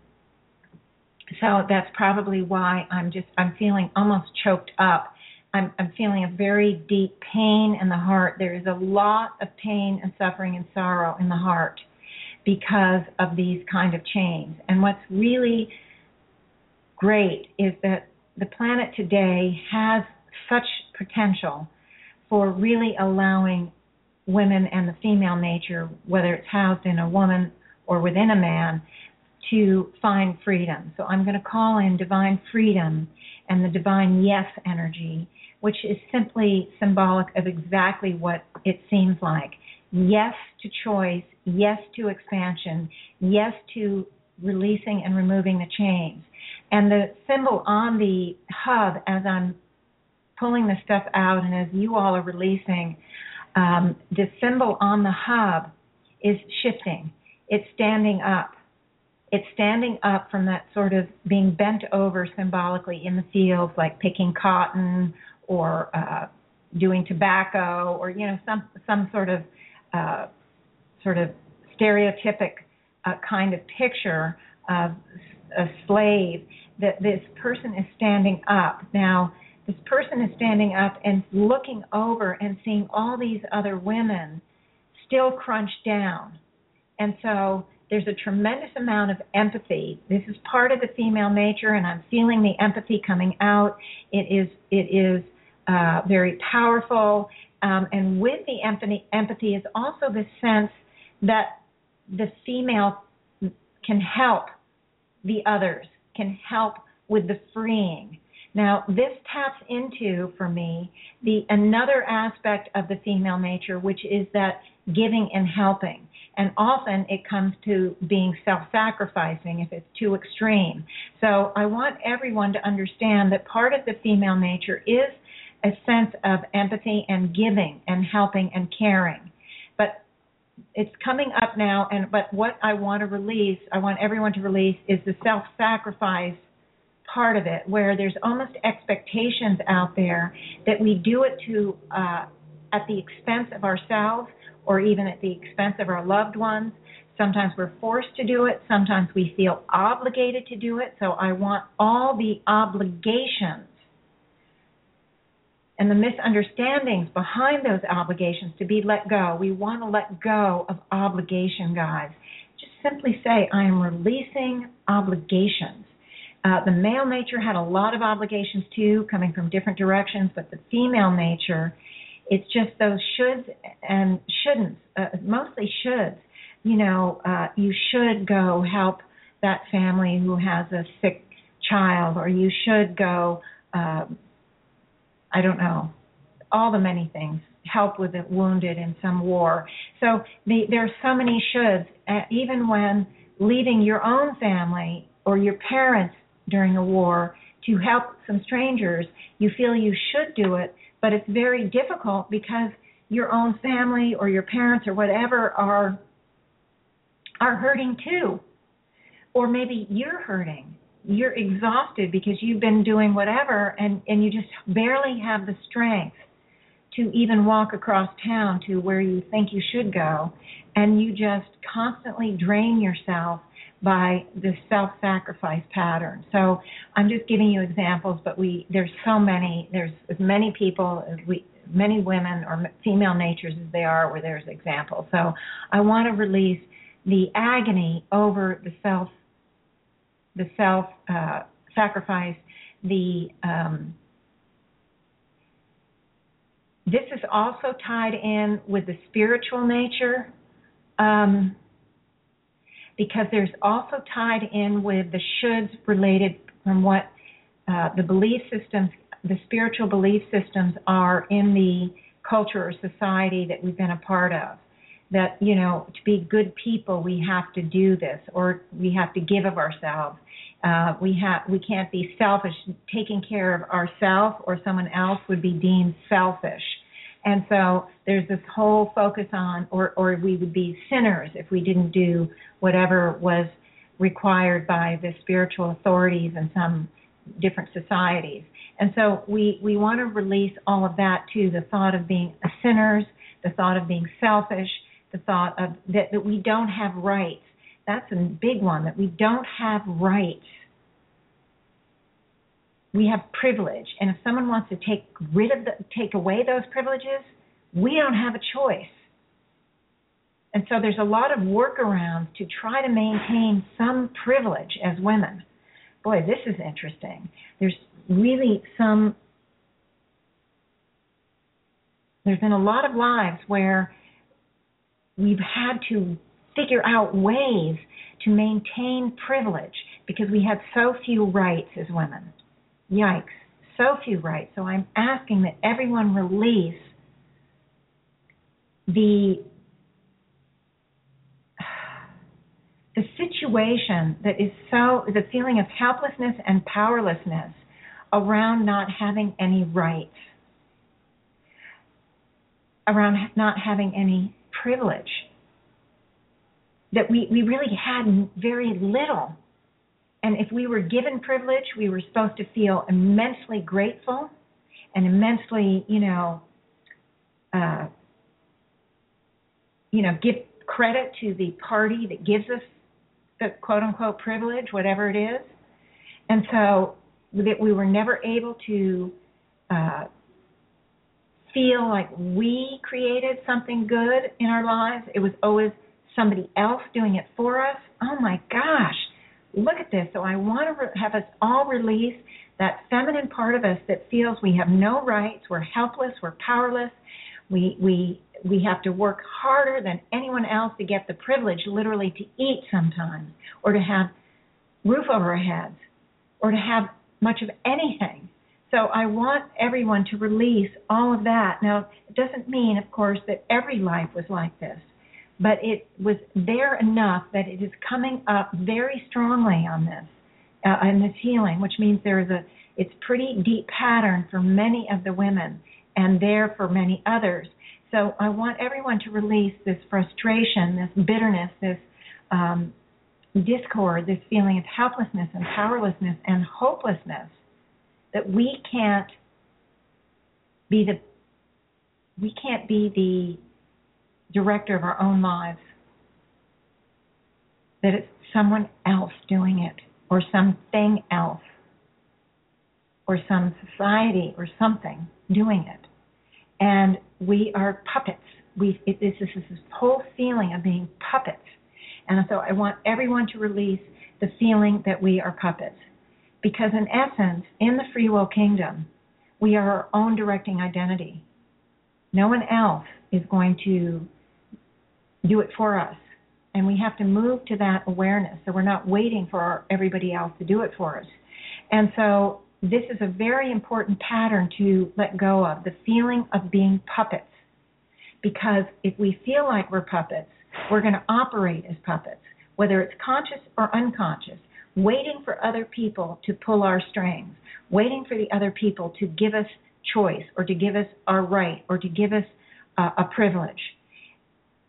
so that's probably why I'm just I'm feeling almost choked up. I'm I'm feeling a very deep pain in the heart. There is a lot of pain and suffering and sorrow in the heart because of these kind of chains. And what's really great is that the planet today has such potential for really allowing women and the female nature, whether it's housed in a woman or within a man, to find freedom. So I'm going to call in divine freedom and the divine yes energy, which is simply symbolic of exactly what it seems like. Yes to choice, yes to expansion, yes to releasing and removing the chains. And the symbol on the hub as I'm pulling the stuff out and as you all are releasing, um, the symbol on the hub is shifting. It's standing up it's standing up from that sort of being bent over symbolically in the fields, like picking cotton or uh, doing tobacco, or you know some some sort of uh, sort of stereotypic uh, kind of picture of a slave. That this person is standing up now. This person is standing up and looking over and seeing all these other women still crunched down, and so there's a tremendous amount of empathy. This is part of the female nature, and I'm feeling the empathy coming out. It is it is uh, very powerful, um, and with the empathy, empathy is also the sense that the female can help the others, can help with the freeing. Now, this taps into for me the another aspect of the female nature, which is that giving and helping and often it comes to being self-sacrificing if it's too extreme. So I want everyone to understand that part of the female nature is a sense of empathy and giving and helping and caring. But it's coming up now and but what I want to release, I want everyone to release is the self-sacrifice part of it where there's almost expectations out there that we do it to uh at the expense of ourselves or even at the expense of our loved ones. Sometimes we're forced to do it, sometimes we feel obligated to do it. So I want all the obligations and the misunderstandings behind those obligations to be let go. We want to let go of obligation, guys. Just simply say, I am releasing obligations. Uh, the male nature had a lot of obligations too, coming from different directions, but the female nature, it's just those shoulds and shouldn'ts, uh, mostly shoulds. You know, uh, you should go help that family who has a sick child, or you should go, uh, I don't know, all the many things help with the wounded in some war. So the, there are so many shoulds, uh, even when leaving your own family or your parents during a war to help some strangers, you feel you should do it, but it's very difficult because your own family or your parents or whatever are are hurting too. Or maybe you're hurting. You're exhausted because you've been doing whatever and and you just barely have the strength to even walk across town to where you think you should go and you just constantly drain yourself by the self-sacrifice pattern. So I'm just giving you examples, but we there's so many there's as many people as we many women or female natures as they are where there's examples. So I want to release the agony over the self the self uh, sacrifice the um, this is also tied in with the spiritual nature um, because there's also tied in with the shoulds related from what uh, the belief systems, the spiritual belief systems are in the culture or society that we've been a part of. That, you know, to be good people, we have to do this or we have to give of ourselves. Uh, we have we can't be selfish. Taking care of ourselves or someone else would be deemed selfish. And so there's this whole focus on, or, or we would be sinners if we didn't do whatever was required by the spiritual authorities in some different societies. And so we, we want to release all of that to the thought of being sinners, the thought of being selfish, the thought of that, that we don't have rights. That's a big one, that we don't have rights we have privilege. And if someone wants to take rid of the take away those privileges we don't have a choice. And so there's a lot of workarounds to try to maintain some privilege as women. Boy this is interesting. There's really some there's been a lot of lives where we've had to figure out ways to maintain privilege because we had so few rights as women Yikes. So few rights. So I'm asking that everyone release the the situation that is so the feeling of helplessness and powerlessness around not having any rights around not having any privilege that we, we really had very little and if we were given privilege, we were supposed to feel immensely grateful and immensely, you know, uh, you know, give credit to the party that gives us the quote unquote privilege, whatever it is. And so that we were never able to uh, feel like we created something good in our lives. It was always somebody else doing it for us. Oh my gosh look at this. So I want to re- have us all release that feminine part of us that feels we have no rights, we're helpless, we're powerless, we we we have to work harder than anyone else to get the privilege, literally, to eat sometimes, or to have roof over our heads, or to have much of anything. So I want everyone to release all of that. Now, it doesn't mean, of course, that every life was like this but it was there enough that it is coming up very strongly on this uh, in this healing, which means there is a it's pretty deep pattern for many of the women and there for many others. So I want everyone to release this frustration, this bitterness, this um, discord, this feeling of helplessness and powerlessness and hopelessness that we can't be the we can't be the director of our own lives. That it's someone else doing it, or something else, or some society or something doing it. And we are puppets. We, it, this is this whole feeling of being puppets. And so I want everyone to release the feeling that we are puppets. Because in essence, in the free will kingdom, we are our own directing identity. No one else is going to do it for us. And we have to move to that awareness. So we're not waiting for our, everybody else to do it for us. And so this is a very important pattern to let go of the feeling of being puppets. Because if we feel like we're puppets, we're going to operate as puppets, whether it's conscious or unconscious, waiting for other people to pull our strings, waiting for the other people to give us choice or to give us our right or to give us uh, a privilege.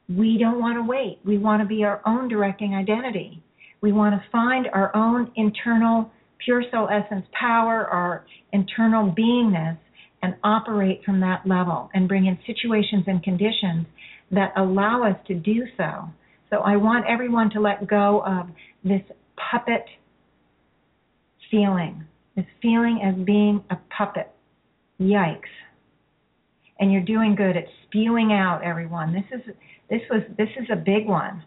We don't want to wait. We want to be our own directing identity. We want to find our own internal pure soul essence power, our internal beingness, and operate from that level and bring in situations and conditions that allow us to do so. So I want everyone to let go of this puppet feeling, this feeling as being a puppet. Yikes. And you're doing good at spewing out everyone. This is this was this is a big one.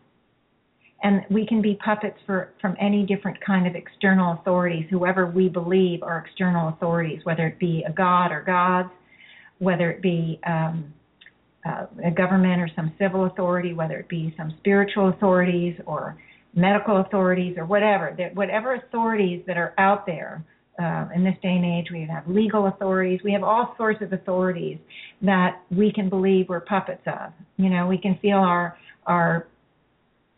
And we can be puppets for from any different kind of external authorities whoever we believe are external authorities whether it be a god or gods whether it be um, uh, a government or some civil authority whether it be some spiritual authorities or medical authorities or whatever. That whatever authorities that are out there uh, in this day and age we have legal authorities we have all sorts of authorities that we can believe we're puppets of you know we can feel our our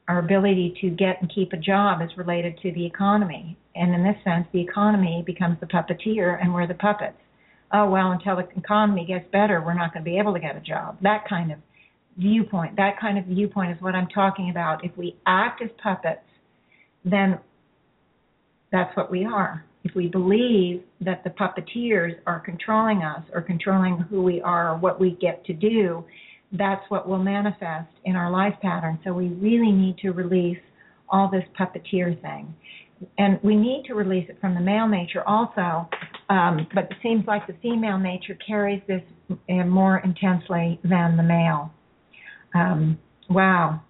our ability to get and keep a job is related to the economy. And in this sense, the economy becomes the puppeteer and we're the puppets. Oh, well, until the economy gets better, we're not going to be able to get a job. That kind of viewpoint, that kind of viewpoint is what I'm talking about. If we act as puppets, then that's what we are. If we believe that the puppeteers are controlling us or controlling who we are or what we get to do, that's what will manifest in our life pattern. So we really need to release all this puppeteer thing. And we need to release it from the male nature also, um, but it seems like the female nature carries this more intensely than the male. Um, wow.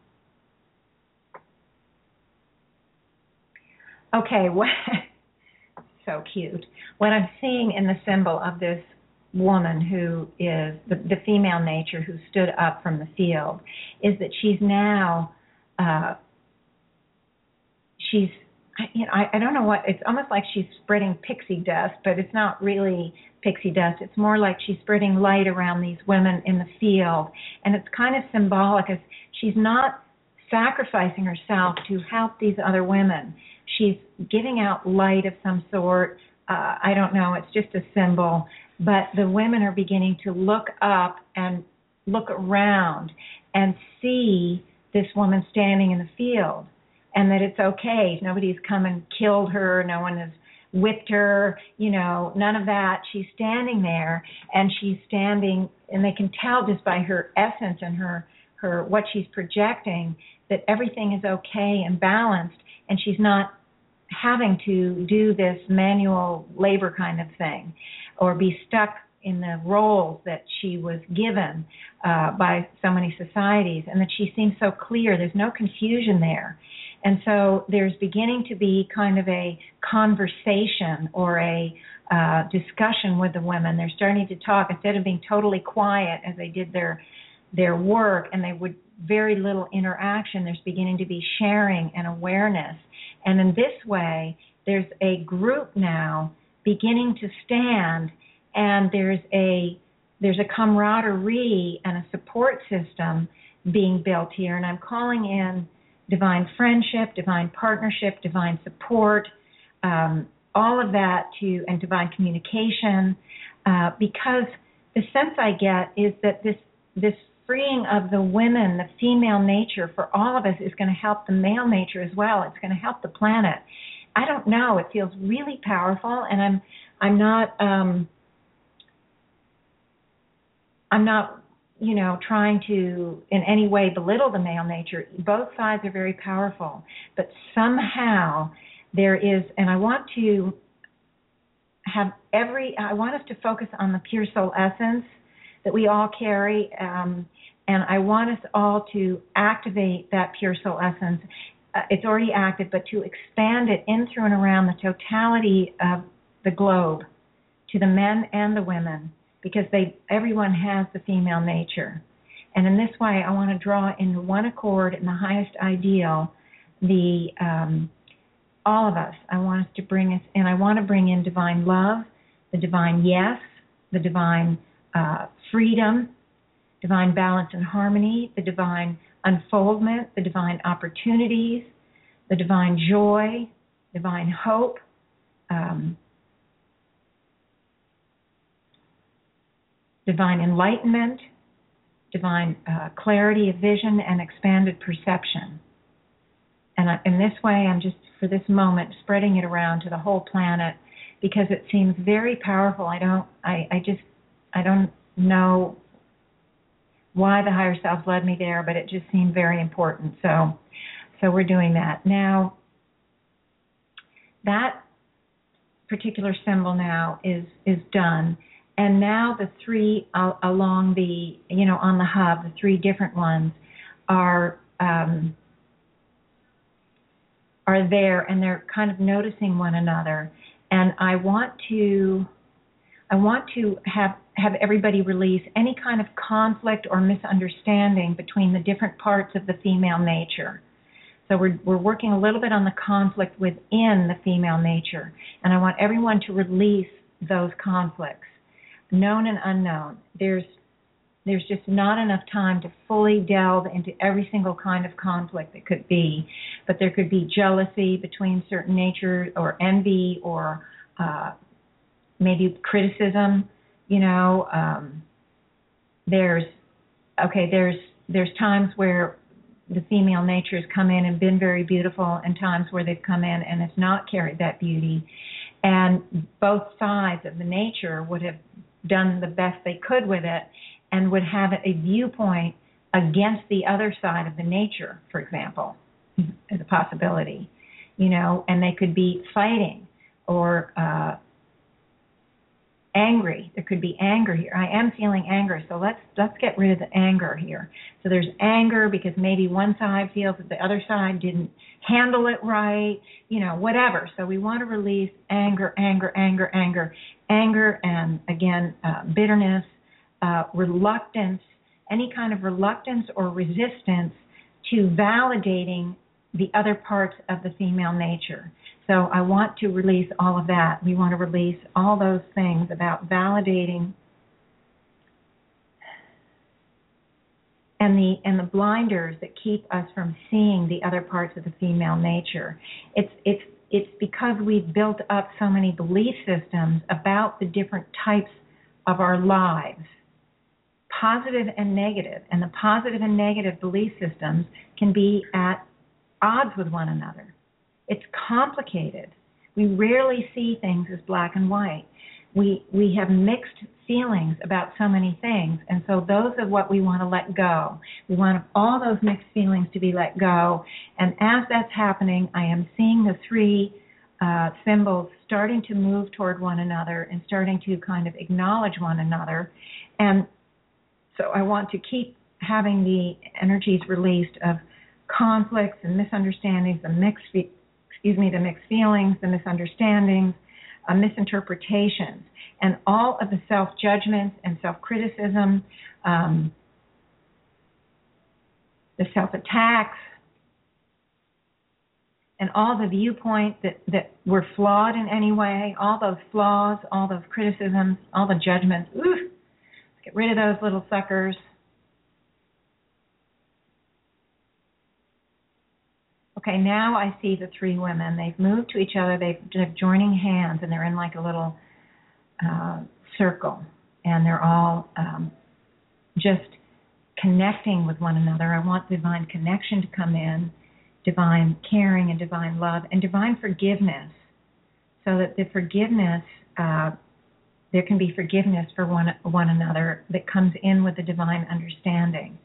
Okay, *laughs* what, so cute. What I'm seeing in the symbol of this woman who is the, the female nature who stood up from the field is that she's now uh, she's you know I, I don't know what it's almost like she's spreading pixie dust but it's not really pixie dust. It's more like she's spreading light around these women in the field. And it's kind of symbolic as she's not sacrificing herself to help these other women she's giving out light of some sort. Uh, I don't know, it's just a symbol. But the women are beginning to look up and look around and see this woman standing in the field and that it's okay. Nobody's come and killed her, no one has whipped her, you know, none of that. She's standing there and she's standing and they can tell just by her essence and her her what she's projecting that everything is okay and balanced and she's not having to do this manual labor kind of thing or be stuck in the roles that she was given uh, by so many societies, and that she seems so clear. There's no confusion there. And so there's beginning to be kind of a conversation or a uh, discussion with the women. They're starting to talk instead of being totally quiet as they did their their work, and they would very little interaction. There's beginning to be sharing and awareness, and in this way, there's a group now beginning to stand and there's a there's a camaraderie and a support system being built here and i'm calling in divine friendship divine partnership divine support um, all of that to and divine communication uh, because the sense i get is that this this freeing of the women the female nature for all of us is going to help the male nature as well it's going to help the planet I don't know. It feels really powerful, and I'm I'm not um, I'm not you know trying to in any way belittle the male nature. Both sides are very powerful, but somehow there is, and I want to have every. I want us to focus on the pure soul essence that we all carry. Um, and I want us all to activate that pure soul essence uh, it's already active, but to expand it in through and around the totality of the globe to the men and the women because they everyone has the female nature. And in this way, I want to draw in one accord in the highest ideal the um, all of us. I want us to bring us, and I want to bring in divine love, the divine yes, the divine uh, freedom, divine balance and harmony, the divine unfoldment, the divine opportunities, the divine joy, divine hope. Um, divine enlightenment, divine uh, clarity of vision, and expanded perception. And I, in this way, I'm just, for this moment, spreading it around to the whole planet because it seems very powerful. I don't, I, I just, I don't know why the higher self led me there, but it just seemed very important. So, so we're doing that now. That particular symbol now is is done, and now the three uh, along the you know on the hub, the three different ones are um, are there, and they're kind of noticing one another. And I want to I want to have have everybody release any kind of conflict or misunderstanding between the different parts of the female nature. So we're we're working a little bit on the conflict within the female nature, and I want everyone to release those conflicts, known and unknown. There's there's just not enough time to fully delve into every single kind of conflict that could be, but there could be jealousy between certain natures, or envy, or uh, maybe criticism. You know, um, there's okay. There's there's times where the female nature has come in and been very beautiful, and times where they've come in and it's not carried that beauty. And both sides of the nature would have done the best they could with it, and would have a viewpoint against the other side of the nature, for example, as a possibility. You know, and they could be fighting or uh, angry. There could be anger here. I am feeling anger, so let's let's get rid of the anger here. So there's anger because maybe one side feels that the other side didn't handle it right, you know, whatever. So we want to release anger, anger, anger, anger, anger, and again uh, bitterness, uh, reluctance, any kind of reluctance or resistance to validating the other parts of the female nature. So I want to release all of that. We want to release all those things about validating and the and the blinders that keep us from seeing the other parts of the female nature. It's it's it's because we've built up so many belief systems about the different types of our lives, positive and negative, and the positive and negative belief systems can be at odds with one another. It's complicated. We rarely see things as black and white. We we have mixed feelings about so many things, and so those are what we want to let go. We want all those mixed feelings to be let go. And as that's happening, I am seeing the three uh, symbols starting to move toward one another and starting to kind of acknowledge one another. And so I want to keep having the energies released of conflicts and misunderstandings and mixed excuse me, the mixed feelings, the misunderstandings, uh, misinterpretations, and all of the self judgments and self criticism, um, the self attacks, and all the viewpoints that, that were flawed in any way, all those flaws, all those criticisms, all the judgments. Ooh, let's get rid of those little suckers. Okay, now I see the three women. They've moved to each other. They've, they're joining hands, and they're in like a little uh, circle, and they're all um, just connecting with one another. I want divine connection to come in, divine caring and divine love, and divine forgiveness, so that the forgiveness. Uh, there can be forgiveness for one one another that comes in with the divine understanding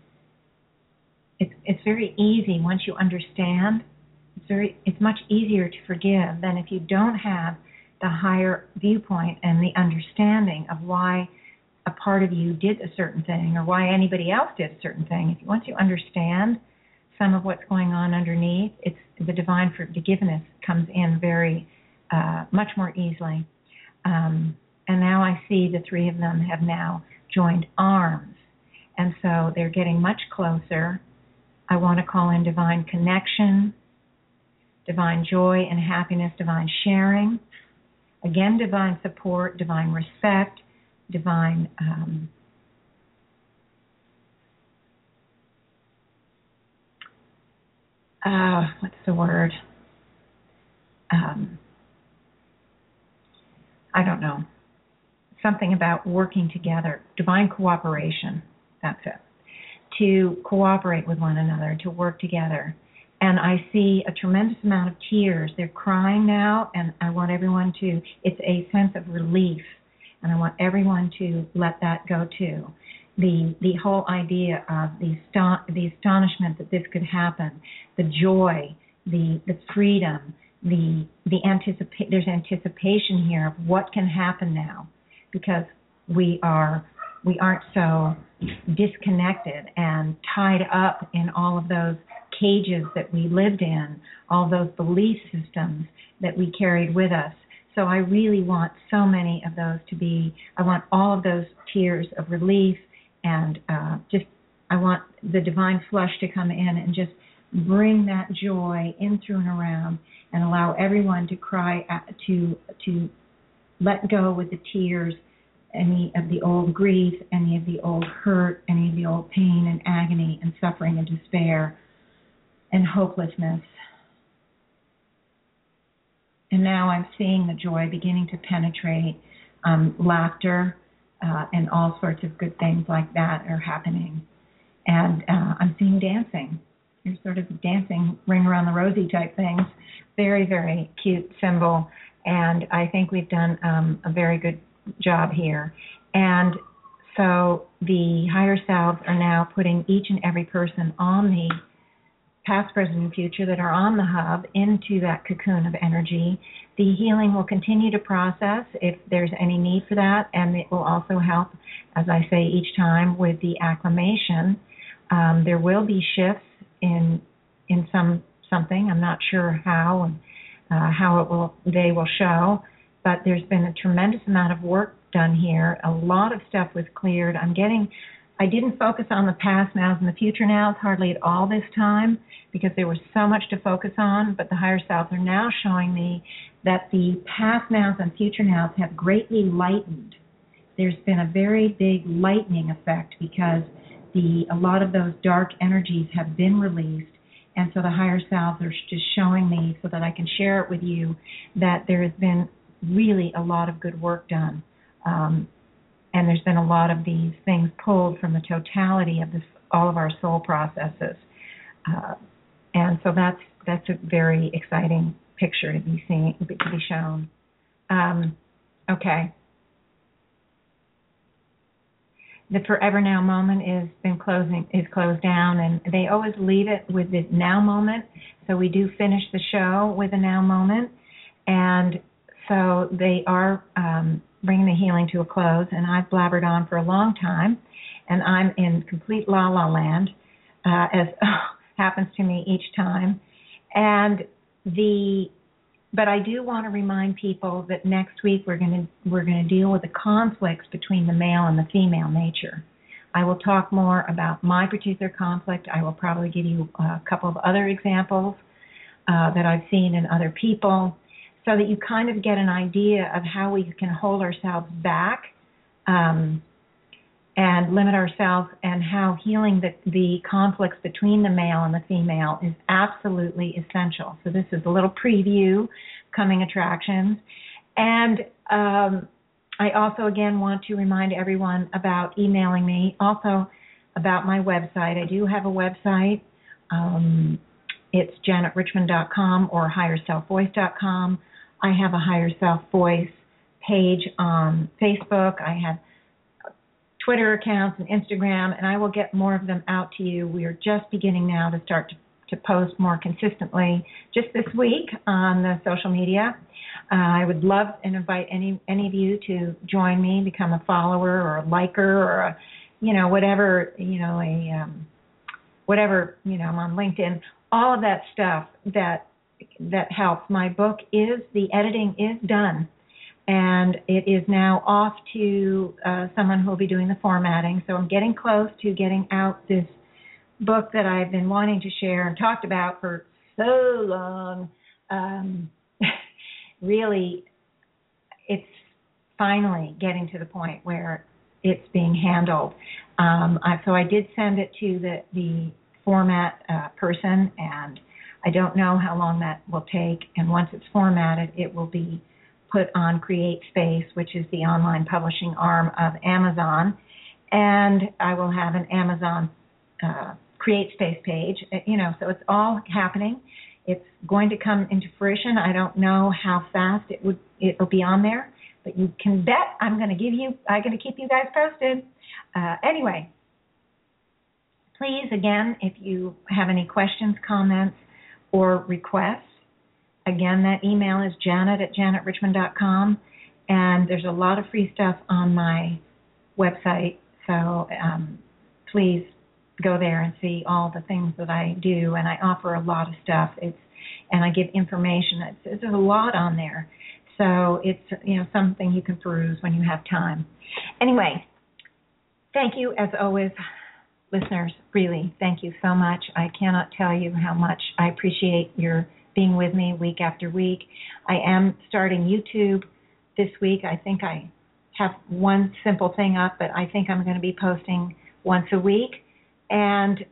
it's it's very easy once you understand. It's very it's much easier to forgive than if you don't have the higher viewpoint and the understanding of why a part of you did a certain thing or why anybody else did a certain thing. If once you understand some of what's going on underneath. It's the divine forgiveness comes in very uh, much more easily. Um, and now I see the three of them have now joined arms, and so they're getting much closer. I want to call in divine connection, divine joy and happiness, divine sharing, again, divine support, divine respect, divine um, uh, what's the word? Um, I don't know. Something about working together, divine cooperation. That's it. To cooperate with one another, to work together. And I see a tremendous amount of tears. They're crying now, and I want everyone to, it's a sense of relief. And I want everyone to let that go too the the whole idea of the the astonishment that this could happen, the joy, the the freedom, the the anticipate there's anticipation here of what can happen now, because we are we aren't so disconnected and tied up in all of those cages that we lived in, all those belief systems that we carried with us. So I really want so many of those to be, I want all of those tears of relief, and uh, just I want the divine flush to come in and just bring that joy in through and around and allow everyone to cry to to let go with the tears any of the old grief any of the old hurt any of the old pain and agony and suffering and despair and hopelessness and now i'm seeing the joy beginning to penetrate um, laughter uh, and all sorts of good things like that are happening. And uh, I'm seeing dancing. There's sort of dancing, ring around the rosy type things. Very, very cute symbol. And I think we've done um, a very good job here. And so the higher selves are now putting each and every person on the past, present, and future that are on the hub into that cocoon of energy. The healing will continue to process if there's any need for that, and it will also help, as I say each time, with the acclimation. Um, there will be shifts in in some something. I'm not sure how and uh, how it will they will show, but there's been a tremendous amount of work done here. A lot of stuff was cleared. I'm getting I didn't focus on the past nows and the future nows hardly at all this time because there was so much to focus on, but the higher selves are now showing me that the past nows and future nows have greatly lightened. There's been a very big lightening effect because the a lot of those dark energies have been released and so the higher selves are just showing me so that I can share it with you that there has been really a lot of good work done. Um, and there's been a lot of these things pulled from the totality of this, all of our soul processes, uh, and so that's that's a very exciting picture to be seen to be shown. Um, okay. The forever now moment is been closing is closed down, and they always leave it with the now moment. So we do finish the show with a now moment, and so they are um, bringing the healing to a close, and I've blabbered on for a long time, and I'm in complete la la land, uh, as *laughs* happens to me each time. And the, but I do want to remind people that next week we're going to we're going to deal with the conflicts between the male and the female nature. I will talk more about my particular conflict. I will probably give you a couple of other examples uh, that I've seen in other people so that you kind of get an idea of how we can hold ourselves back um, and limit ourselves, and how healing the, the conflicts between the male and the female is absolutely essential. So, this is a little preview coming attractions. And um, I also, again, want to remind everyone about emailing me, also about my website. I do have a website. Um, it's janetrichmond.com or higherselfvoice.com. I have a higher self voice page on Facebook. I have Twitter accounts and Instagram, and I will get more of them out to you. We are just beginning now to start to, to post more consistently just this week on the social media. Uh, I would love and invite any any of you to join me, become a follower or a liker or a, you know whatever you know a um, whatever, you know, I'm on LinkedIn, all of that stuff that that helps. My book is the editing is done, and it is now off to uh, someone who will be doing the formatting. So I'm getting close to getting out this book that I've been wanting to share and talked about for so long. Um, *laughs* really, it's finally getting to the point where it's being handled. Um, I, so I did send it to the the format uh, person, and I don't know how long that will take. And once it's formatted, it will be put on CreateSpace, which is the online publishing arm of Amazon, and I will have an Amazon uh, CreateSpace page. Uh, you know, so it's all happening. It's going to come into fruition. I don't know how fast it would it'll be on there, but you can bet I'm going to give you. I'm going to keep you guys posted. Uh, anyway, please again, if you have any questions, comments, or requests, again that email is janet at janetrichmond.com, and there's a lot of free stuff on my website. So um, please go there and see all the things that I do, and I offer a lot of stuff. It's and I give information. It's, there's a lot on there, so it's you know something you can peruse when you have time. Anyway, thank you as always, listeners. Really, thank you so much. I cannot tell you how much I appreciate your being with me week after week. I am starting YouTube this week. I think I have one simple thing up, but I think I'm going to be posting once a week and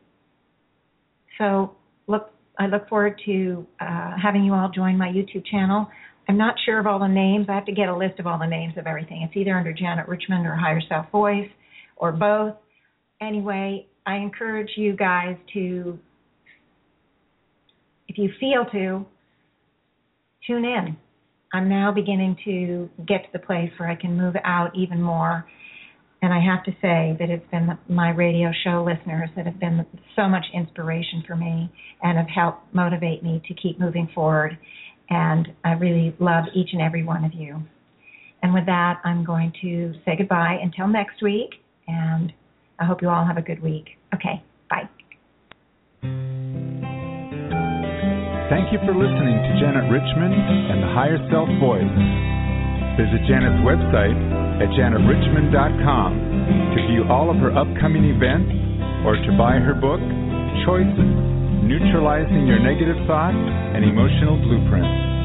so look, I look forward to uh, having you all join my YouTube channel. I'm not sure of all the names. I have to get a list of all the names of everything. It's either under Janet Richmond or Higher Self Voice or both. Anyway, I encourage you guys to, if you feel to, tune in. I'm now beginning to get to the place where I can move out even more and I have to say that it's been my radio show listeners that have been so much inspiration for me and have helped motivate me to keep moving forward. And I really love each and every one of you. And with that, I'm going to say goodbye until next week. And I hope you all have a good week. Okay, bye. Thank you for listening to Janet Richmond and the Higher Self Voice. Visit Janet's website at janetrichmond.com to view all of her upcoming events or to buy her book, Choices Neutralizing Your Negative Thoughts and Emotional Blueprints.